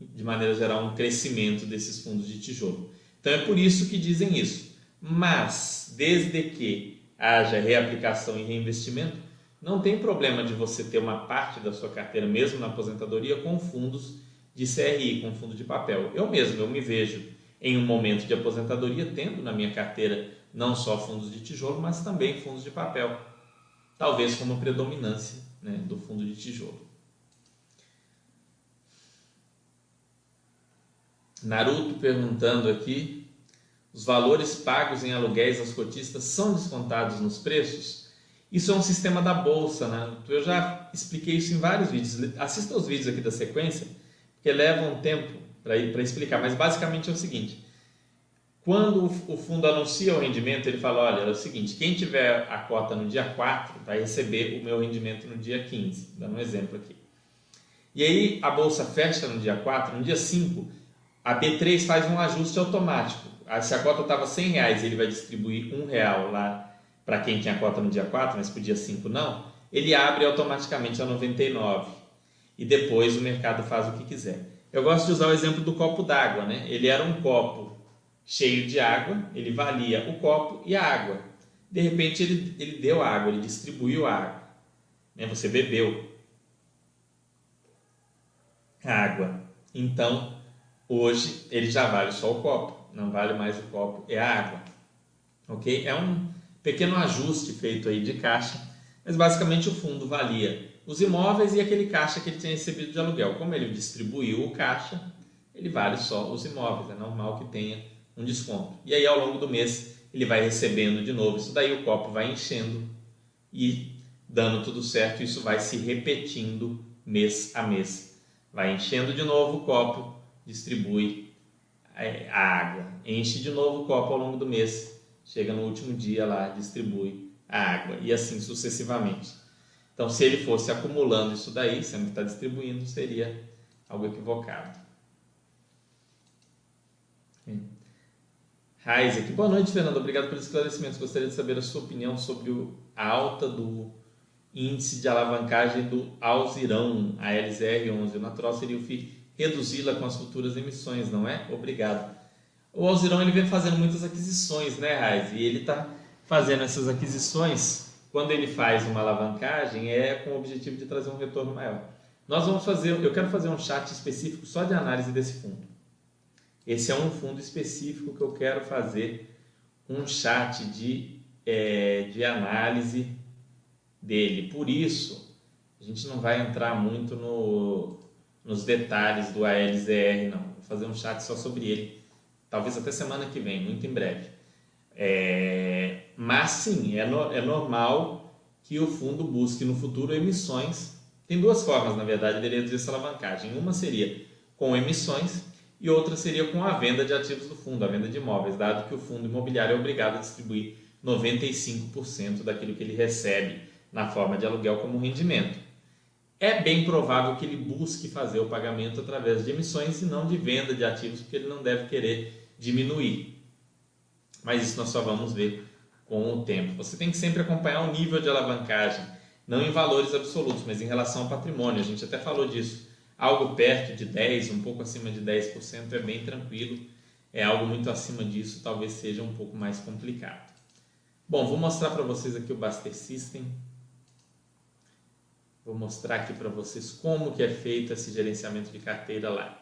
de maneira geral, um crescimento desses fundos de tijolo. Então é por isso que dizem isso. Mas, desde que haja reaplicação e reinvestimento, não tem problema de você ter uma parte da sua carteira, mesmo na aposentadoria, com fundos de CRI, com fundo de papel. Eu mesmo, eu me vejo em um momento de aposentadoria tendo na minha carteira não só fundos de tijolo, mas também fundos de papel, talvez com uma predominância né, do fundo de tijolo. Naruto perguntando aqui os valores pagos em aluguéis aos cotistas são descontados nos preços? Isso é um sistema da bolsa, né? Eu já expliquei isso em vários vídeos. Assista os vídeos aqui da sequência, porque leva um tempo para explicar, mas basicamente é o seguinte: quando o fundo anuncia o rendimento, ele fala: olha, é o seguinte, quem tiver a cota no dia 4 vai receber o meu rendimento no dia 15, dando um exemplo aqui. E aí a bolsa fecha no dia 4, no dia 5, a B3 faz um ajuste automático. Se a cota estava 100 reais, ele vai distribuir um real lá para quem tinha cota no dia 4, mas para o dia 5 não, ele abre automaticamente a 99 e depois o mercado faz o que quiser. Eu gosto de usar o exemplo do copo d'água, né? Ele era um copo cheio de água, ele valia o copo e a água. De repente ele, ele deu água, ele distribuiu a água. Né? Você bebeu a água. Então, hoje ele já vale só o copo, não vale mais o copo, é a água. Ok? É um pequeno ajuste feito aí de caixa, mas basicamente o fundo valia os imóveis e aquele caixa que ele tinha recebido de aluguel. Como ele distribuiu o caixa, ele vale só os imóveis. É normal que tenha um desconto. E aí, ao longo do mês, ele vai recebendo de novo. Isso daí o copo vai enchendo e dando tudo certo, isso vai se repetindo mês a mês. Vai enchendo de novo o copo, distribui a água. Enche de novo o copo ao longo do mês. Chega no último dia lá, distribui a água. E assim sucessivamente. Então, se ele fosse acumulando isso daí, sendo que está distribuindo, seria algo equivocado. Isaac. Boa noite, Fernando. Obrigado pelos esclarecimentos. Gostaria de saber a sua opinião sobre a alta do índice de alavancagem do Alzirão, a LZR11. O natural seria o FII reduzi-la com as futuras emissões, não é? Obrigado. O Alzirão ele vem fazendo muitas aquisições, né, Raiz? E ele está fazendo essas aquisições, quando ele faz uma alavancagem, é com o objetivo de trazer um retorno maior. Nós vamos fazer, eu quero fazer um chat específico só de análise desse fundo. Esse é um fundo específico que eu quero fazer um chat de, é, de análise dele. Por isso, a gente não vai entrar muito no, nos detalhes do ALZR, não. Vou fazer um chat só sobre ele, talvez até semana que vem, muito em breve. É, mas sim, é, no, é normal que o fundo busque no futuro emissões. Tem duas formas, na verdade, de reduzir essa alavancagem. Uma seria com emissões e outra seria com a venda de ativos do fundo, a venda de imóveis, dado que o fundo imobiliário é obrigado a distribuir 95% daquilo que ele recebe na forma de aluguel como rendimento. É bem provável que ele busque fazer o pagamento através de emissões e não de venda de ativos, porque ele não deve querer diminuir. Mas isso nós só vamos ver com o tempo. Você tem que sempre acompanhar o nível de alavancagem, não em valores absolutos, mas em relação ao patrimônio. A gente até falou disso algo perto de 10, um pouco acima de 10% é bem tranquilo. É algo muito acima disso, talvez seja um pouco mais complicado. Bom, vou mostrar para vocês aqui o Baster System. Vou mostrar aqui para vocês como que é feito esse gerenciamento de carteira lá.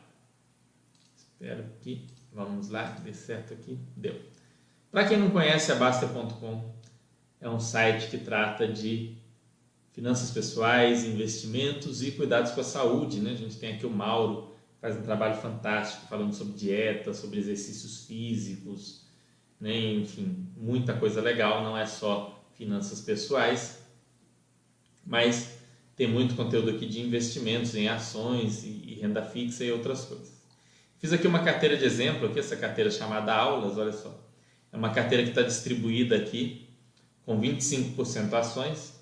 Espero que, vamos lá, dê certo aqui, deu. Para quem não conhece, a Baster.com é um site que trata de finanças pessoais, investimentos e cuidados com a saúde. Né? A gente tem aqui o Mauro, faz um trabalho fantástico falando sobre dieta, sobre exercícios físicos, né? enfim, muita coisa legal, não é só finanças pessoais, mas tem muito conteúdo aqui de investimentos em ações e renda fixa e outras coisas. Fiz aqui uma carteira de exemplo, aqui, essa carteira chamada Aulas, olha só. É uma carteira que está distribuída aqui com 25% ações,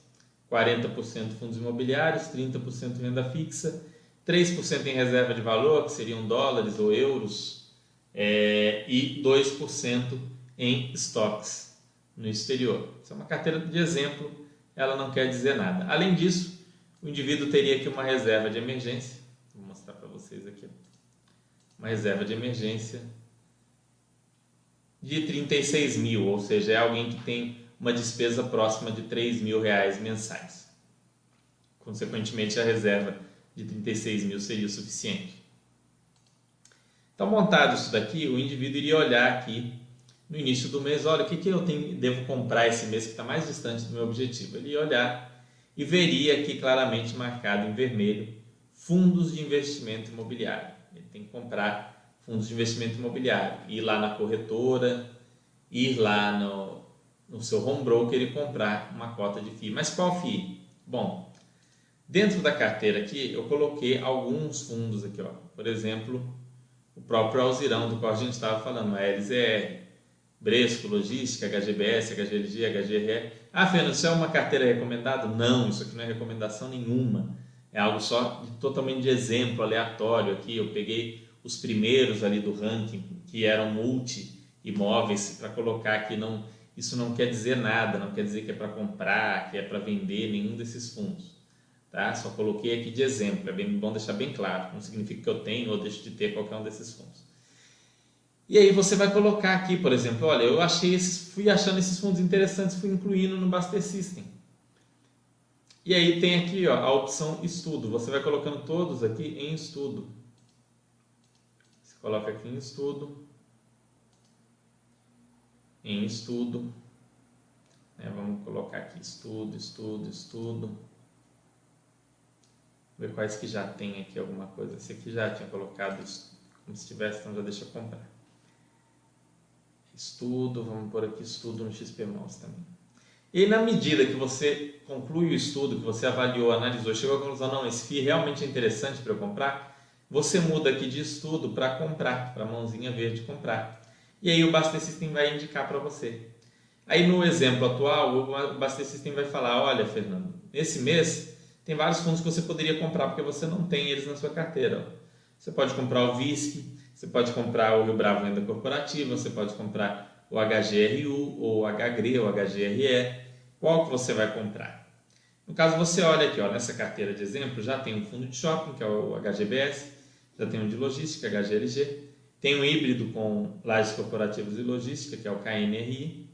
40% fundos imobiliários, 30% renda fixa, 3% em reserva de valor, que seriam dólares ou euros, é, e 2% em estoques no exterior. Isso é uma carteira de exemplo, ela não quer dizer nada. Além disso, o indivíduo teria aqui uma reserva de emergência, vou mostrar para vocês aqui, uma reserva de emergência de 36 mil, ou seja, é alguém que tem uma despesa próxima de 3 mil reais mensais. Consequentemente, a reserva de 36 mil seria o suficiente. Então, montado isso daqui, o indivíduo iria olhar aqui no início do mês, olha, o que, que eu tenho, devo comprar esse mês que está mais distante do meu objetivo? Ele ia olhar e veria aqui claramente marcado em vermelho fundos de investimento imobiliário. Ele tem que comprar fundos de investimento imobiliário, ir lá na corretora, ir lá no, no seu home broker e comprar uma cota de FII. Mas qual FII? Bom, dentro da carteira aqui eu coloquei alguns fundos aqui, ó. Por exemplo, o próprio Alzirão do qual a gente estava falando, a LZR, Bresco, Logística, HGBS, HGLG, HGRE. Ah, Fernando, isso é uma carteira recomendada? Não, isso aqui não é recomendação nenhuma. É algo só de, totalmente de exemplo, aleatório aqui. Eu peguei os primeiros ali do ranking, que eram multi-imóveis, para colocar aqui. Não, isso não quer dizer nada, não quer dizer que é para comprar, que é para vender nenhum desses fundos. Tá? Só coloquei aqui de exemplo, é bem bom deixar bem claro. Não significa que eu tenho ou deixo de ter qualquer um desses fundos. E aí você vai colocar aqui, por exemplo, olha, eu achei esses, fui achando esses fundos interessantes, fui incluindo no Baster System. E aí tem aqui ó, a opção estudo. Você vai colocando todos aqui em estudo. Você coloca aqui em estudo. Em estudo. É, vamos colocar aqui estudo, estudo, estudo. Ver quais que já tem aqui alguma coisa. Esse aqui já tinha colocado como se tivesse, então já deixa eu comprar. Estudo, vamos pôr aqui estudo no XP Mouse também. E na medida que você conclui o estudo, que você avaliou, analisou, chegou à conclusão, não, esse FII realmente é interessante para eu comprar, você muda aqui de estudo para comprar, para a mãozinha verde comprar. E aí o Baster System vai indicar para você. Aí no exemplo atual, o Baster System vai falar, olha Fernando, nesse mês tem vários fundos que você poderia comprar porque você não tem eles na sua carteira. Você pode comprar o VISC, você pode comprar o Rio Bravo Renda Corporativa, você pode comprar o HGRU, ou o HGRE, ou HGRE. Qual que você vai comprar? No caso, você olha aqui, ó, nessa carteira de exemplo, já tem um fundo de shopping, que é o HGBS, já tem um de logística, HGLG, tem um híbrido com lajes corporativas e logística, que é o KNRI,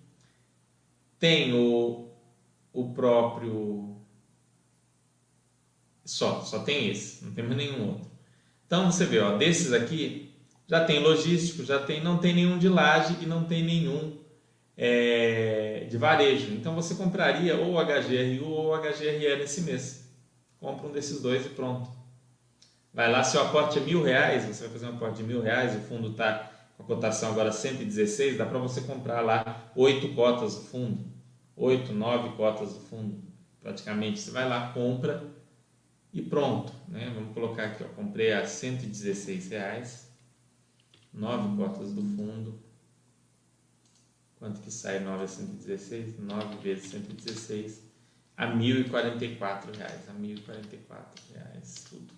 tem o, o próprio... Só, só tem esse, não tem mais nenhum outro. Então, você vê, ó, desses aqui, já tem logístico, já tem, não tem nenhum de laje e não tem nenhum é, de varejo. Então você compraria ou HGRU ou HGRE nesse mês. Compra um desses dois e pronto. Vai lá, seu aporte é mil reais, você vai fazer um aporte de mil reais, o fundo está com a cotação agora 116, dá para você comprar lá oito cotas do fundo, oito, nove cotas do fundo, praticamente. Você vai lá, compra e pronto. Né? Vamos colocar aqui, ó, comprei a 116 reais 9 cotas do fundo. Quanto que sai 9 a 116? 9 vezes 116 a 1.044 reais, a 1.044 reais tudo.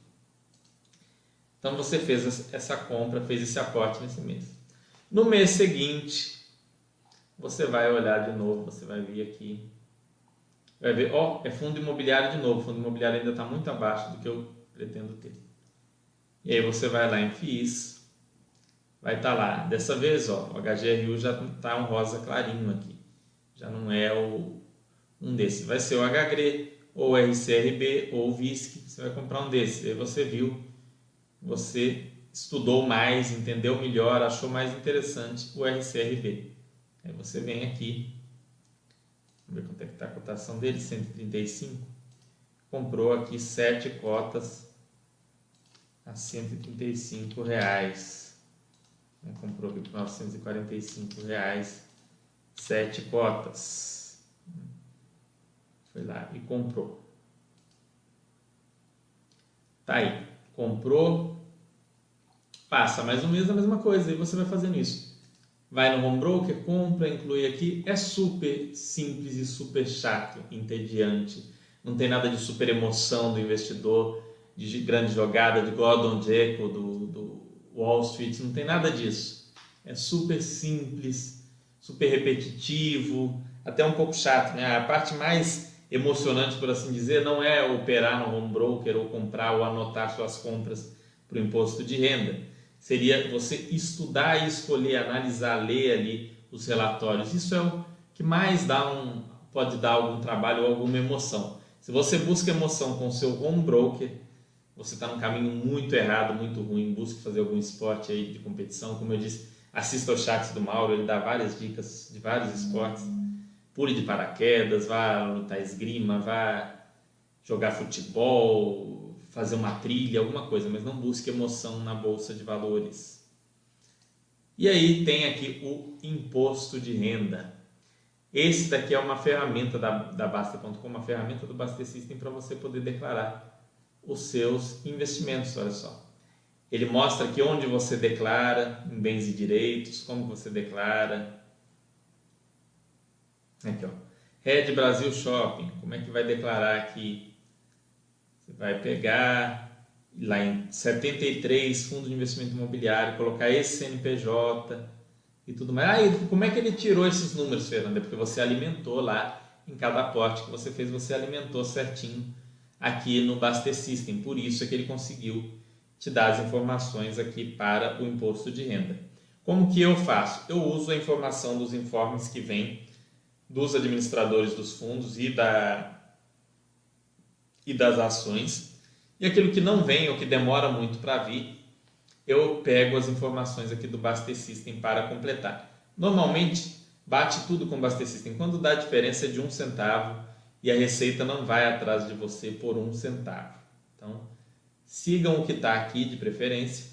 Então você fez essa compra, fez esse aporte nesse mês. No mês seguinte, você vai olhar de novo, você vai vir aqui, vai ver, ó, oh, é fundo imobiliário de novo, o fundo imobiliário ainda está muito abaixo do que eu pretendo ter. E aí você vai lá em FIIs, vai estar tá lá. Dessa vez, ó, o HGRU já está um rosa clarinho aqui. Já não é o, um desses. Vai ser o HGRE, ou RCRB, ou o VISC. Você vai comprar um desses. Aí você viu, você estudou mais, entendeu melhor, achou mais interessante o RCRB. Aí você vem aqui, vamos ver quanto é que está a cotação dele, 135. Comprou aqui sete cotas a 135 reais. Né? Comprou aqui por 945 reais, sete cotas. Foi lá e comprou. Tá aí, comprou, passa mais um mês a mesma coisa e você vai fazendo isso. Vai no home broker, compra, inclui aqui. É super simples e super chato, entediante. Não tem nada de super emoção do investidor, de grande jogada, de Gordon Jekyll, do, do Wall Street, não tem nada disso. É super simples, super repetitivo, até um pouco chato. Né? A parte mais emocionante, por assim dizer, não é operar no home broker ou comprar ou anotar suas compras para o imposto de renda. Seria você estudar e escolher, analisar, ler ali os relatórios. Isso é o que mais dá um, pode dar algum trabalho ou alguma emoção. Se você busca emoção com o seu home broker, você está num caminho muito errado, muito ruim, busque fazer algum esporte aí de competição. Como eu disse, assista ao chats do Mauro, ele dá várias dicas de vários esportes. Pule de paraquedas, vá lutar esgrima, vá jogar futebol, fazer uma trilha, alguma coisa, mas não busque emoção na bolsa de valores. E aí tem aqui o imposto de renda. Esse daqui é uma ferramenta da, da Basta.com, uma ferramenta do Basta System para você poder declarar os seus investimentos, olha só. Ele mostra aqui onde você declara em bens e direitos, como você declara. Aqui, ó. Red Brasil Shopping, como é que vai declarar aqui? Você vai pegar lá em 73 fundos de investimento imobiliário, colocar esse CNPJ e tudo mais. Ah, e como é que ele tirou esses números, Fernanda? Porque você alimentou lá em cada aporte que você fez, você alimentou certinho aqui no Baster System. Por isso é que ele conseguiu te dar as informações aqui para o imposto de renda. Como que eu faço? Eu uso a informação dos informes que vem dos administradores dos fundos e, da, e das ações. E aquilo que não vem ou que demora muito para vir, eu pego as informações aqui do Baster System para completar. Normalmente, bate tudo com o Baster System. Quando dá diferença é de um centavo e a receita não vai atrás de você por um centavo. Então, sigam o que está aqui de preferência,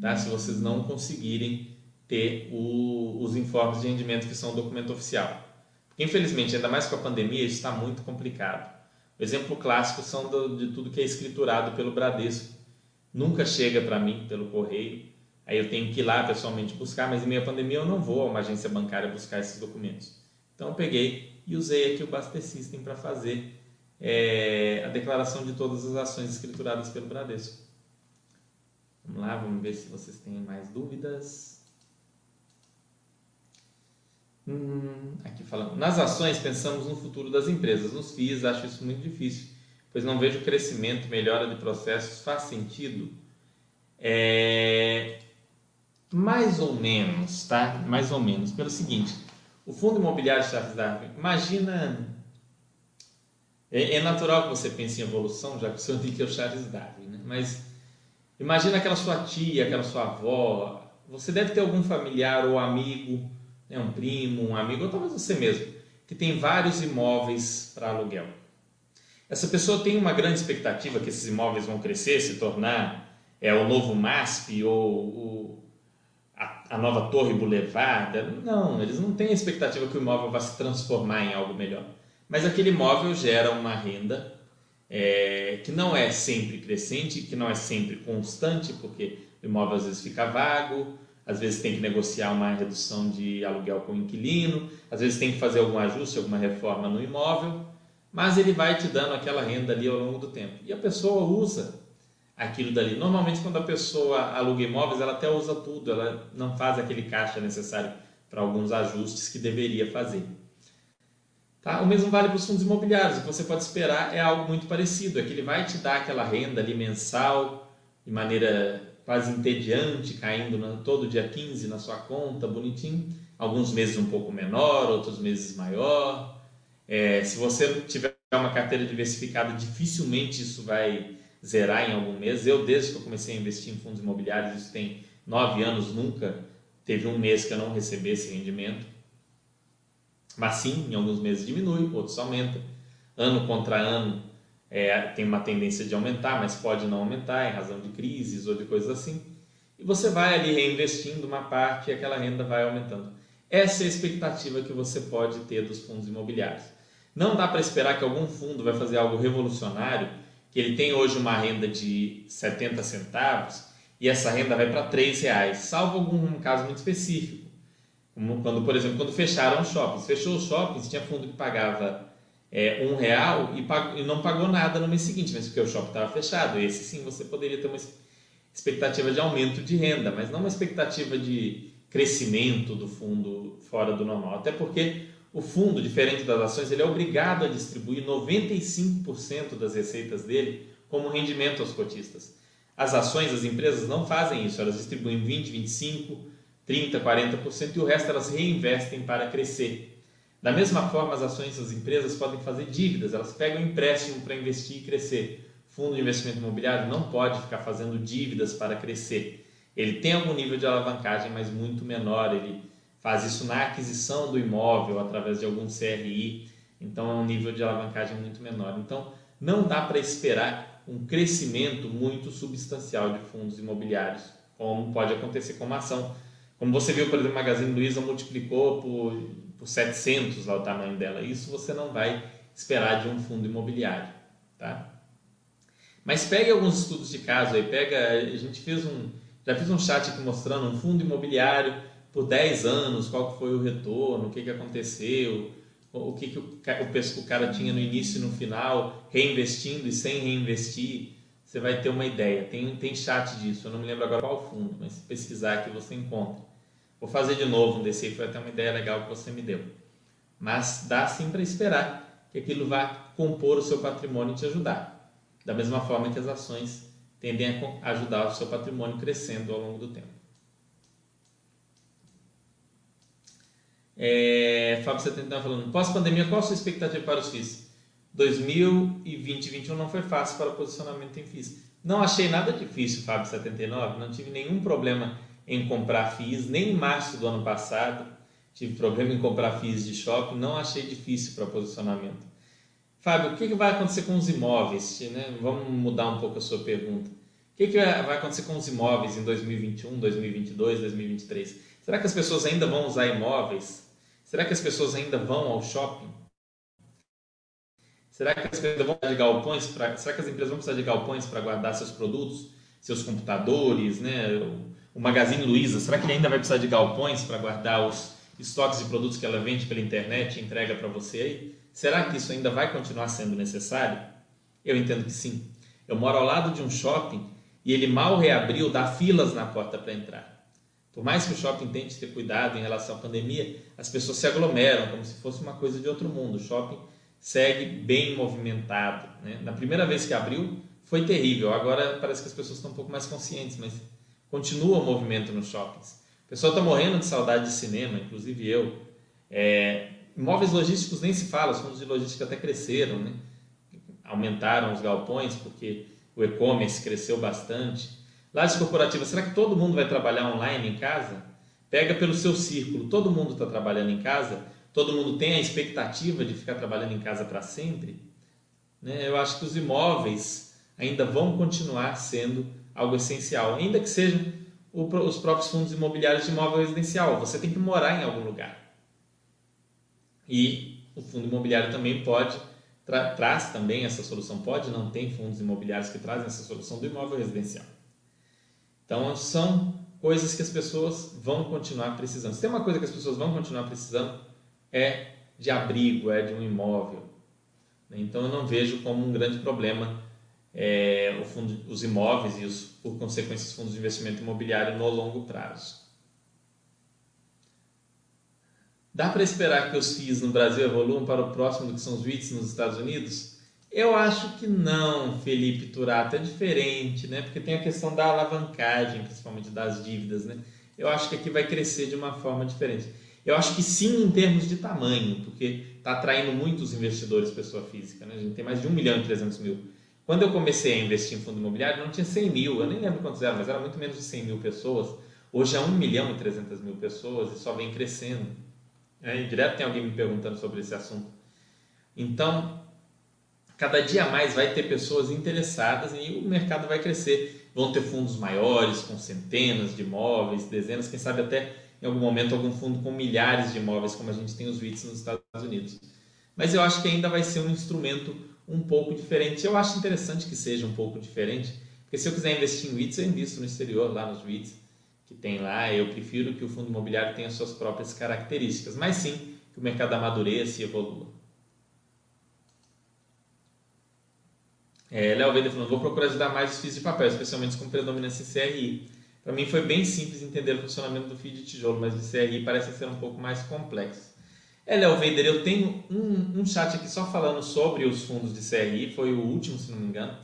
tá? se vocês não conseguirem ter o, os informes de rendimento que são documento oficial. Infelizmente, ainda mais com a pandemia, isso está muito complicado. O exemplo clássico são do, de tudo que é escriturado pelo Bradesco. Nunca chega para mim pelo correio, aí eu tenho que ir lá pessoalmente buscar, mas em meio à pandemia eu não vou a uma agência bancária buscar esses documentos. Então eu peguei e usei aqui o Baster System para fazer é, a declaração de todas as ações escrituradas pelo Bradesco. Vamos lá, vamos ver se vocês têm mais dúvidas. Hum, aqui falando. Nas ações pensamos no futuro das empresas. Nos FIIs acho isso muito difícil, pois não vejo crescimento, melhora de processos. Faz sentido? É... Mais ou menos, tá? Mais ou menos. Pelo seguinte, o fundo imobiliário Chaves Darwin, imagina é, é, natural que você pense em evolução, já que o seu nick é o Charles Darwin, né? mas imagina aquela sua tia, aquela sua avó, você deve ter algum familiar ou amigo, né? um primo, um amigo, ou talvez você mesmo, que tem vários imóveis para aluguel. Essa pessoa tem uma grande expectativa que esses imóveis vão crescer, se tornar é, o novo MASP ou o, a, a, nova Torre Boulevard. Não, eles não têm a expectativa que o imóvel vai se transformar em algo melhor mas aquele imóvel gera uma renda é, que não é sempre crescente, que não é sempre constante, porque o imóvel às vezes fica vago, às vezes tem que negociar uma redução de aluguel com o inquilino, às vezes tem que fazer algum ajuste, alguma reforma no imóvel, mas ele vai te dando aquela renda ali ao longo do tempo. E a pessoa usa aquilo dali. Normalmente, quando a pessoa aluga imóveis, ela até usa tudo, ela não faz aquele caixa necessário para alguns ajustes que deveria fazer. Tá? O mesmo vale para os fundos imobiliários. O que você pode esperar é algo muito parecido, é que ele vai te dar aquela renda ali mensal, de maneira quase entediante, caindo todo dia 15 na sua conta, bonitinho. Alguns meses um pouco menor, outros meses maior. É, se você tiver uma carteira diversificada, dificilmente isso vai zerar em algum mês. Eu, desde que eu comecei a investir em fundos imobiliários, isso tem nove anos, nunca teve um mês que eu não recebesse rendimento. Mas sim, em alguns meses diminui, outros aumenta. Ano contra ano é, tem uma tendência de aumentar, mas pode não aumentar em razão de crises ou de coisas assim. E você vai ali reinvestindo uma parte e aquela renda vai aumentando. Essa é a expectativa que você pode ter dos fundos imobiliários. Não dá para esperar que algum fundo vai fazer algo revolucionário, que ele tem hoje uma renda de 70 centavos e essa renda vai para 3 reais, salvo algum caso muito específico. Quando, por exemplo, quando fecharam os shoppings. Fechou os shoppings, tinha fundo que pagava é, um real e, pagou, e, não pagou nada no mês seguinte, mas porque o shopping estava fechado. Esse sim você poderia ter uma expectativa de aumento de renda, mas não uma expectativa de crescimento do fundo fora do normal. Até porque o fundo, diferente das ações, ele é obrigado a distribuir 95% das receitas dele como rendimento aos cotistas. As ações, as empresas não fazem isso, elas distribuem 20, 25, 30%, 40% e o resto elas reinvestem para crescer. Da mesma forma, as ações das empresas podem fazer dívidas, elas pegam empréstimo para investir e crescer. Fundo de investimento imobiliário não pode ficar fazendo dívidas para crescer. Ele tem algum nível de alavancagem, mas muito menor. Ele faz isso na aquisição do imóvel através de algum CRI, então é um nível de alavancagem muito menor. Então, não dá para esperar um crescimento muito substancial de fundos imobiliários, como pode acontecer com uma ação Como você viu, por exemplo, o Magazine Luiza multiplicou por, por 700 lá o tamanho dela. Isso você não vai esperar de um fundo imobiliário, tá? Mas pegue alguns estudos de caso aí, pega, a gente fez um, já fiz um chat aqui mostrando um fundo imobiliário por 10 anos, qual foi o retorno, o que, que aconteceu, o que, que o, o, o cara tinha no início e no final, reinvestindo e sem reinvestir, você vai ter uma ideia. Tem, tem chat disso, eu não me lembro agora qual fundo, mas se pesquisar aqui você encontra. Vou fazer de novo um desse foi até uma ideia legal que você me deu. Mas dá sim para esperar que aquilo vá compor o seu patrimônio e te ajudar. Da mesma forma que as ações tendem a ajudar o seu patrimônio crescendo ao longo do tempo. É, Fábio 70 tá falando, pós-pandemia, qual a sua expectativa para os FIIs? 2020 e 2021 não foi fácil para o posicionamento em FIIs. Não achei nada difícil, Fábio 79, não tive nenhum problema em comprar FIIs, nem em março do ano passado tive problema em comprar FIIs de shopping, não achei difícil para posicionamento. Fábio, o que vai acontecer com os imóveis? Né? Vamos mudar um pouco a sua pergunta. O que vai acontecer com os imóveis em 2021, 2022, 2023? Será que as pessoas ainda vão usar imóveis? Será que as pessoas ainda vão ao shopping? Será que as empresas vão precisar de galpões para, será que as empresas vão precisar de galpões para guardar seus produtos, seus computadores, né? O Magazine Luiza, será que ele ainda vai precisar de galpões para guardar os estoques de produtos que ela vende pela internet e entrega para você aí? Será que isso ainda vai continuar sendo necessário? Eu entendo que sim. Eu moro ao lado de um shopping e ele mal reabriu, dá filas na porta para entrar. Por mais que o shopping tente ter cuidado em relação à pandemia, as pessoas se aglomeram como se fosse uma coisa de outro mundo. O shopping segue bem movimentado. Né? Na primeira vez que abriu, foi terrível. Agora parece que as pessoas estão um pouco mais conscientes, mas continua o movimento nos shoppings. O pessoal está morrendo de saudade de cinema, inclusive eu. É, imóveis logísticos nem se fala, os fundos de logística até cresceram, né? aumentaram os galpões porque o e-commerce cresceu bastante. Lajes corporativas, será que todo mundo vai trabalhar online em casa? Pega pelo seu círculo, todo mundo está trabalhando em casa? Todo mundo tem a expectativa de ficar trabalhando em casa para sempre? Né? Eu acho que os imóveis ainda vão continuar sendo algo essencial, ainda que sejam os próprios fundos imobiliários de imóvel residencial. Você tem que morar em algum lugar. E o fundo imobiliário também pode tra traz também essa solução. Pode, não tem fundos imobiliários que trazem essa solução do imóvel residencial. Então, são coisas que as pessoas vão continuar precisando. Se tem uma coisa que as pessoas vão continuar precisando, é de abrigo, é de um imóvel. Então, eu não vejo como um grande problema é, fundo, os imóveis e, os, por consequência, os fundos de investimento imobiliário no longo prazo. Dá para esperar que os FIIs no Brasil evoluam para o próximo do que são os REITs nos Estados Unidos? Eu acho que não, Felipe Turato, é diferente, né? Porque tem a questão da alavancagem, principalmente das dívidas, né? Eu acho que aqui vai crescer de uma forma diferente. Eu acho que sim em termos de tamanho, porque está atraindo muitos investidores pessoa física, né? A gente tem mais de 1 milhão e 300 mil. Quando eu comecei a investir em fundo imobiliário, não tinha 100 mil, eu nem lembro quantos eram, mas era muito menos de 100 mil pessoas. Hoje é 1 milhão e 300 mil pessoas e só vem crescendo. É, direto tem alguém me perguntando sobre esse assunto. Então, cada dia mais vai ter pessoas interessadas e o mercado vai crescer. Vão ter fundos maiores, com centenas de imóveis, dezenas, quem sabe até em algum momento algum fundo com milhares de imóveis, como a gente tem os REITs nos Estados Unidos. Mas eu acho que ainda vai ser um instrumento um pouco diferente. Eu acho interessante que seja um pouco diferente, porque se eu quiser investir em REITs, eu invisto no exterior, lá nos REITs que tem lá. Eu prefiro que o fundo imobiliário tenha suas próprias características, mas sim que o mercado amadureça e evolua. É, Léo Veda falando, vou procurar ajudar mais os FIIs de papel, especialmente com predominância em CRI. Para mim foi bem simples entender o funcionamento do FII de tijolo, mas de CRI parece ser um pouco mais complexo. É, Léo Veider, eu tenho um, um chat aqui só falando sobre os fundos de CRI, foi o último, se não me engano.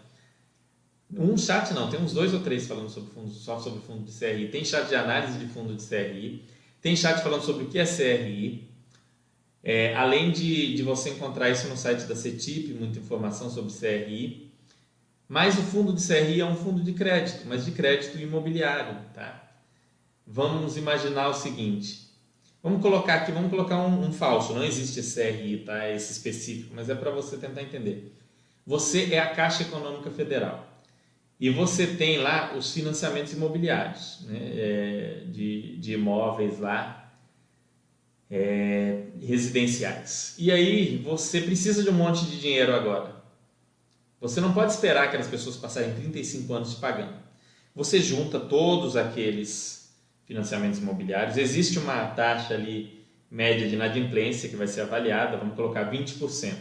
Um chat não, tem uns dois ou três falando sobre fundos, só sobre fundo de CRI. Tem chat de análise de fundo de CRI, tem chat falando sobre o que é CRI. É, além de, de você encontrar isso no site da CETIP, muita informação sobre CRI. Mas o fundo de CRI é um fundo de crédito, mas de crédito imobiliário, tá? Vamos imaginar o seguinte. Vamos colocar aqui, vamos colocar um, um falso, não existe CRI, tá? Esse específico, mas é para você tentar entender. Você é a Caixa Econômica Federal. E você tem lá os financiamentos imobiliários, né, é, de, de imóveis lá é, residenciais. E aí você precisa de um monte de dinheiro agora. Você não pode esperar aquelas pessoas passarem 35 anos pagando. Você junta todos aqueles financiamentos imobiliários, existe uma taxa ali média de inadimplência que vai ser avaliada, vamos colocar 20%.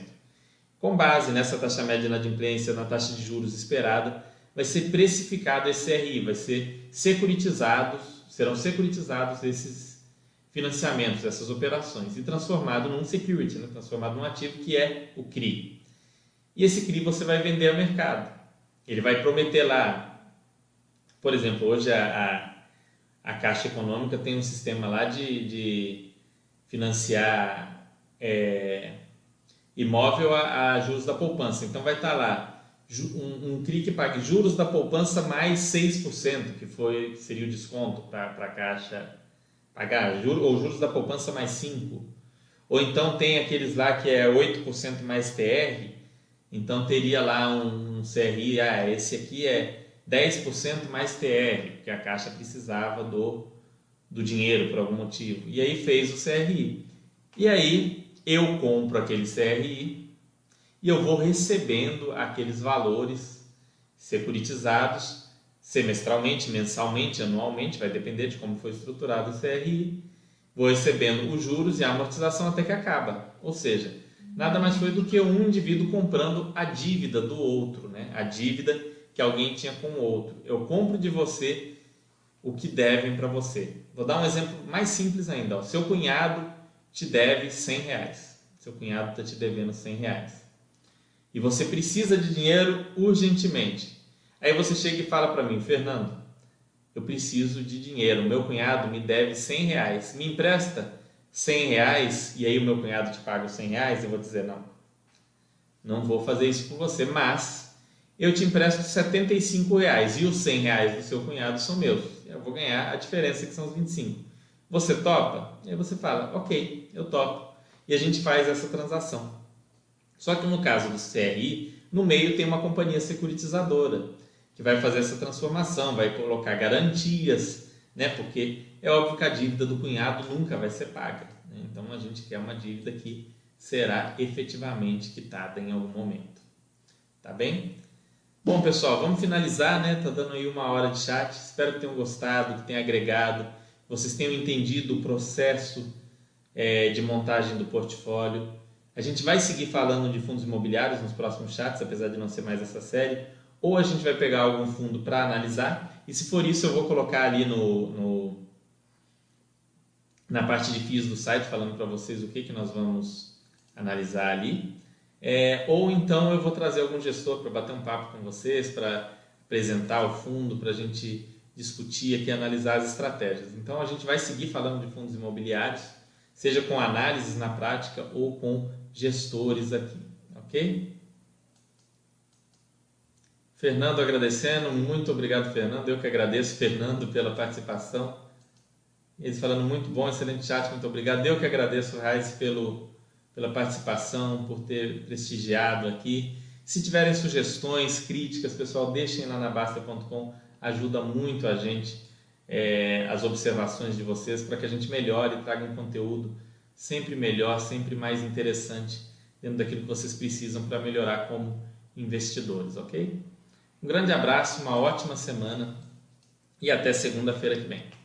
Com base nessa taxa média de inadimplência, na taxa de juros esperada, vai ser precificado esse CRI, vai ser securitizados, serão securitizados esses financiamentos, essas operações, e transformado num security, né? transformado num ativo que é o CRI. E esse CRI você vai vender ao mercado. Ele vai prometer lá, por exemplo, hoje a, a, a Caixa Econômica tem um sistema lá de, de financiar é, imóvel a, a juros da poupança. Então vai estar lá um, um CRI que pague juros da poupança mais 6%, que foi, seria o desconto para a Caixa pagar, juro, ou juros da poupança mais 5%. Ou então tem aqueles lá que é 8% mais TR, então teria lá um, um CRI, ah, esse aqui é 10% mais TR, porque a Caixa precisava do, do dinheiro por algum motivo. E aí fez o CRI. E aí eu compro aquele CRI e eu vou recebendo aqueles valores securitizados semestralmente, mensalmente, anualmente, vai depender de como foi estruturado o CRI. Vou recebendo os juros e a amortização até que acaba. Ou seja, nada mais foi do que um indivíduo comprando a dívida do outro, né? a dívida que alguém tinha com o outro. Eu compro de você o que devem para você. Vou dar um exemplo mais simples ainda. Seu cunhado te deve 100 reais. Seu cunhado está te devendo 100 reais e você precisa de dinheiro urgentemente. Aí você chega e fala para mim, Fernando, eu preciso de dinheiro, meu cunhado me deve 100 reais, me empresta 100 reais e aí o meu cunhado te paga os 100 reais, eu vou dizer não, não vou fazer isso por você, mas eu te empresto 75 reais e os 100 reais do seu cunhado são meus, eu vou ganhar a diferença que são os 25. Você topa? E aí você fala, ok, eu topo. E a gente faz essa transação. Só que no caso do CRI, no meio tem uma companhia securitizadora que vai fazer essa transformação, vai colocar garantias, né? Porque é óbvio que a dívida do cunhado nunca vai ser paga. Né? Então a gente quer uma dívida que será efetivamente quitada em algum momento. Tá bem? Bom, pessoal, vamos finalizar, né? Tá dando aí uma hora de chat. Espero que tenham gostado, que tenham agregado, vocês tenham entendido o processo é, de montagem do portfólio. A gente vai seguir falando de fundos imobiliários nos próximos chats, apesar de não ser mais essa série. Ou a gente vai pegar algum fundo para analisar, e se for isso, eu vou colocar ali no, no na parte de FIIs do site, falando para vocês o que, que nós vamos analisar ali. É, ou então eu vou trazer algum gestor para bater um papo com vocês, para apresentar o fundo, para a gente discutir aqui, analisar as estratégias. Então a gente vai seguir falando de fundos imobiliários, seja com análises na prática ou com gestores aqui, ok? Fernando agradecendo, muito obrigado Fernando, eu que agradeço Fernando pela participação. Eles falando muito bom, excelente chat, muito obrigado. Eu que agradeço Raiz pelo pela participação, por ter prestigiado aqui. Se tiverem sugestões, críticas, pessoal, deixem lá na Basta.com, ajuda muito a gente, é, as observações de vocês, para que a gente melhore e traga um conteúdo sempre melhor, sempre mais interessante dentro daquilo que vocês precisam para melhorar como investidores, ok? Um grande abraço, uma ótima semana e até segunda-feira que vem.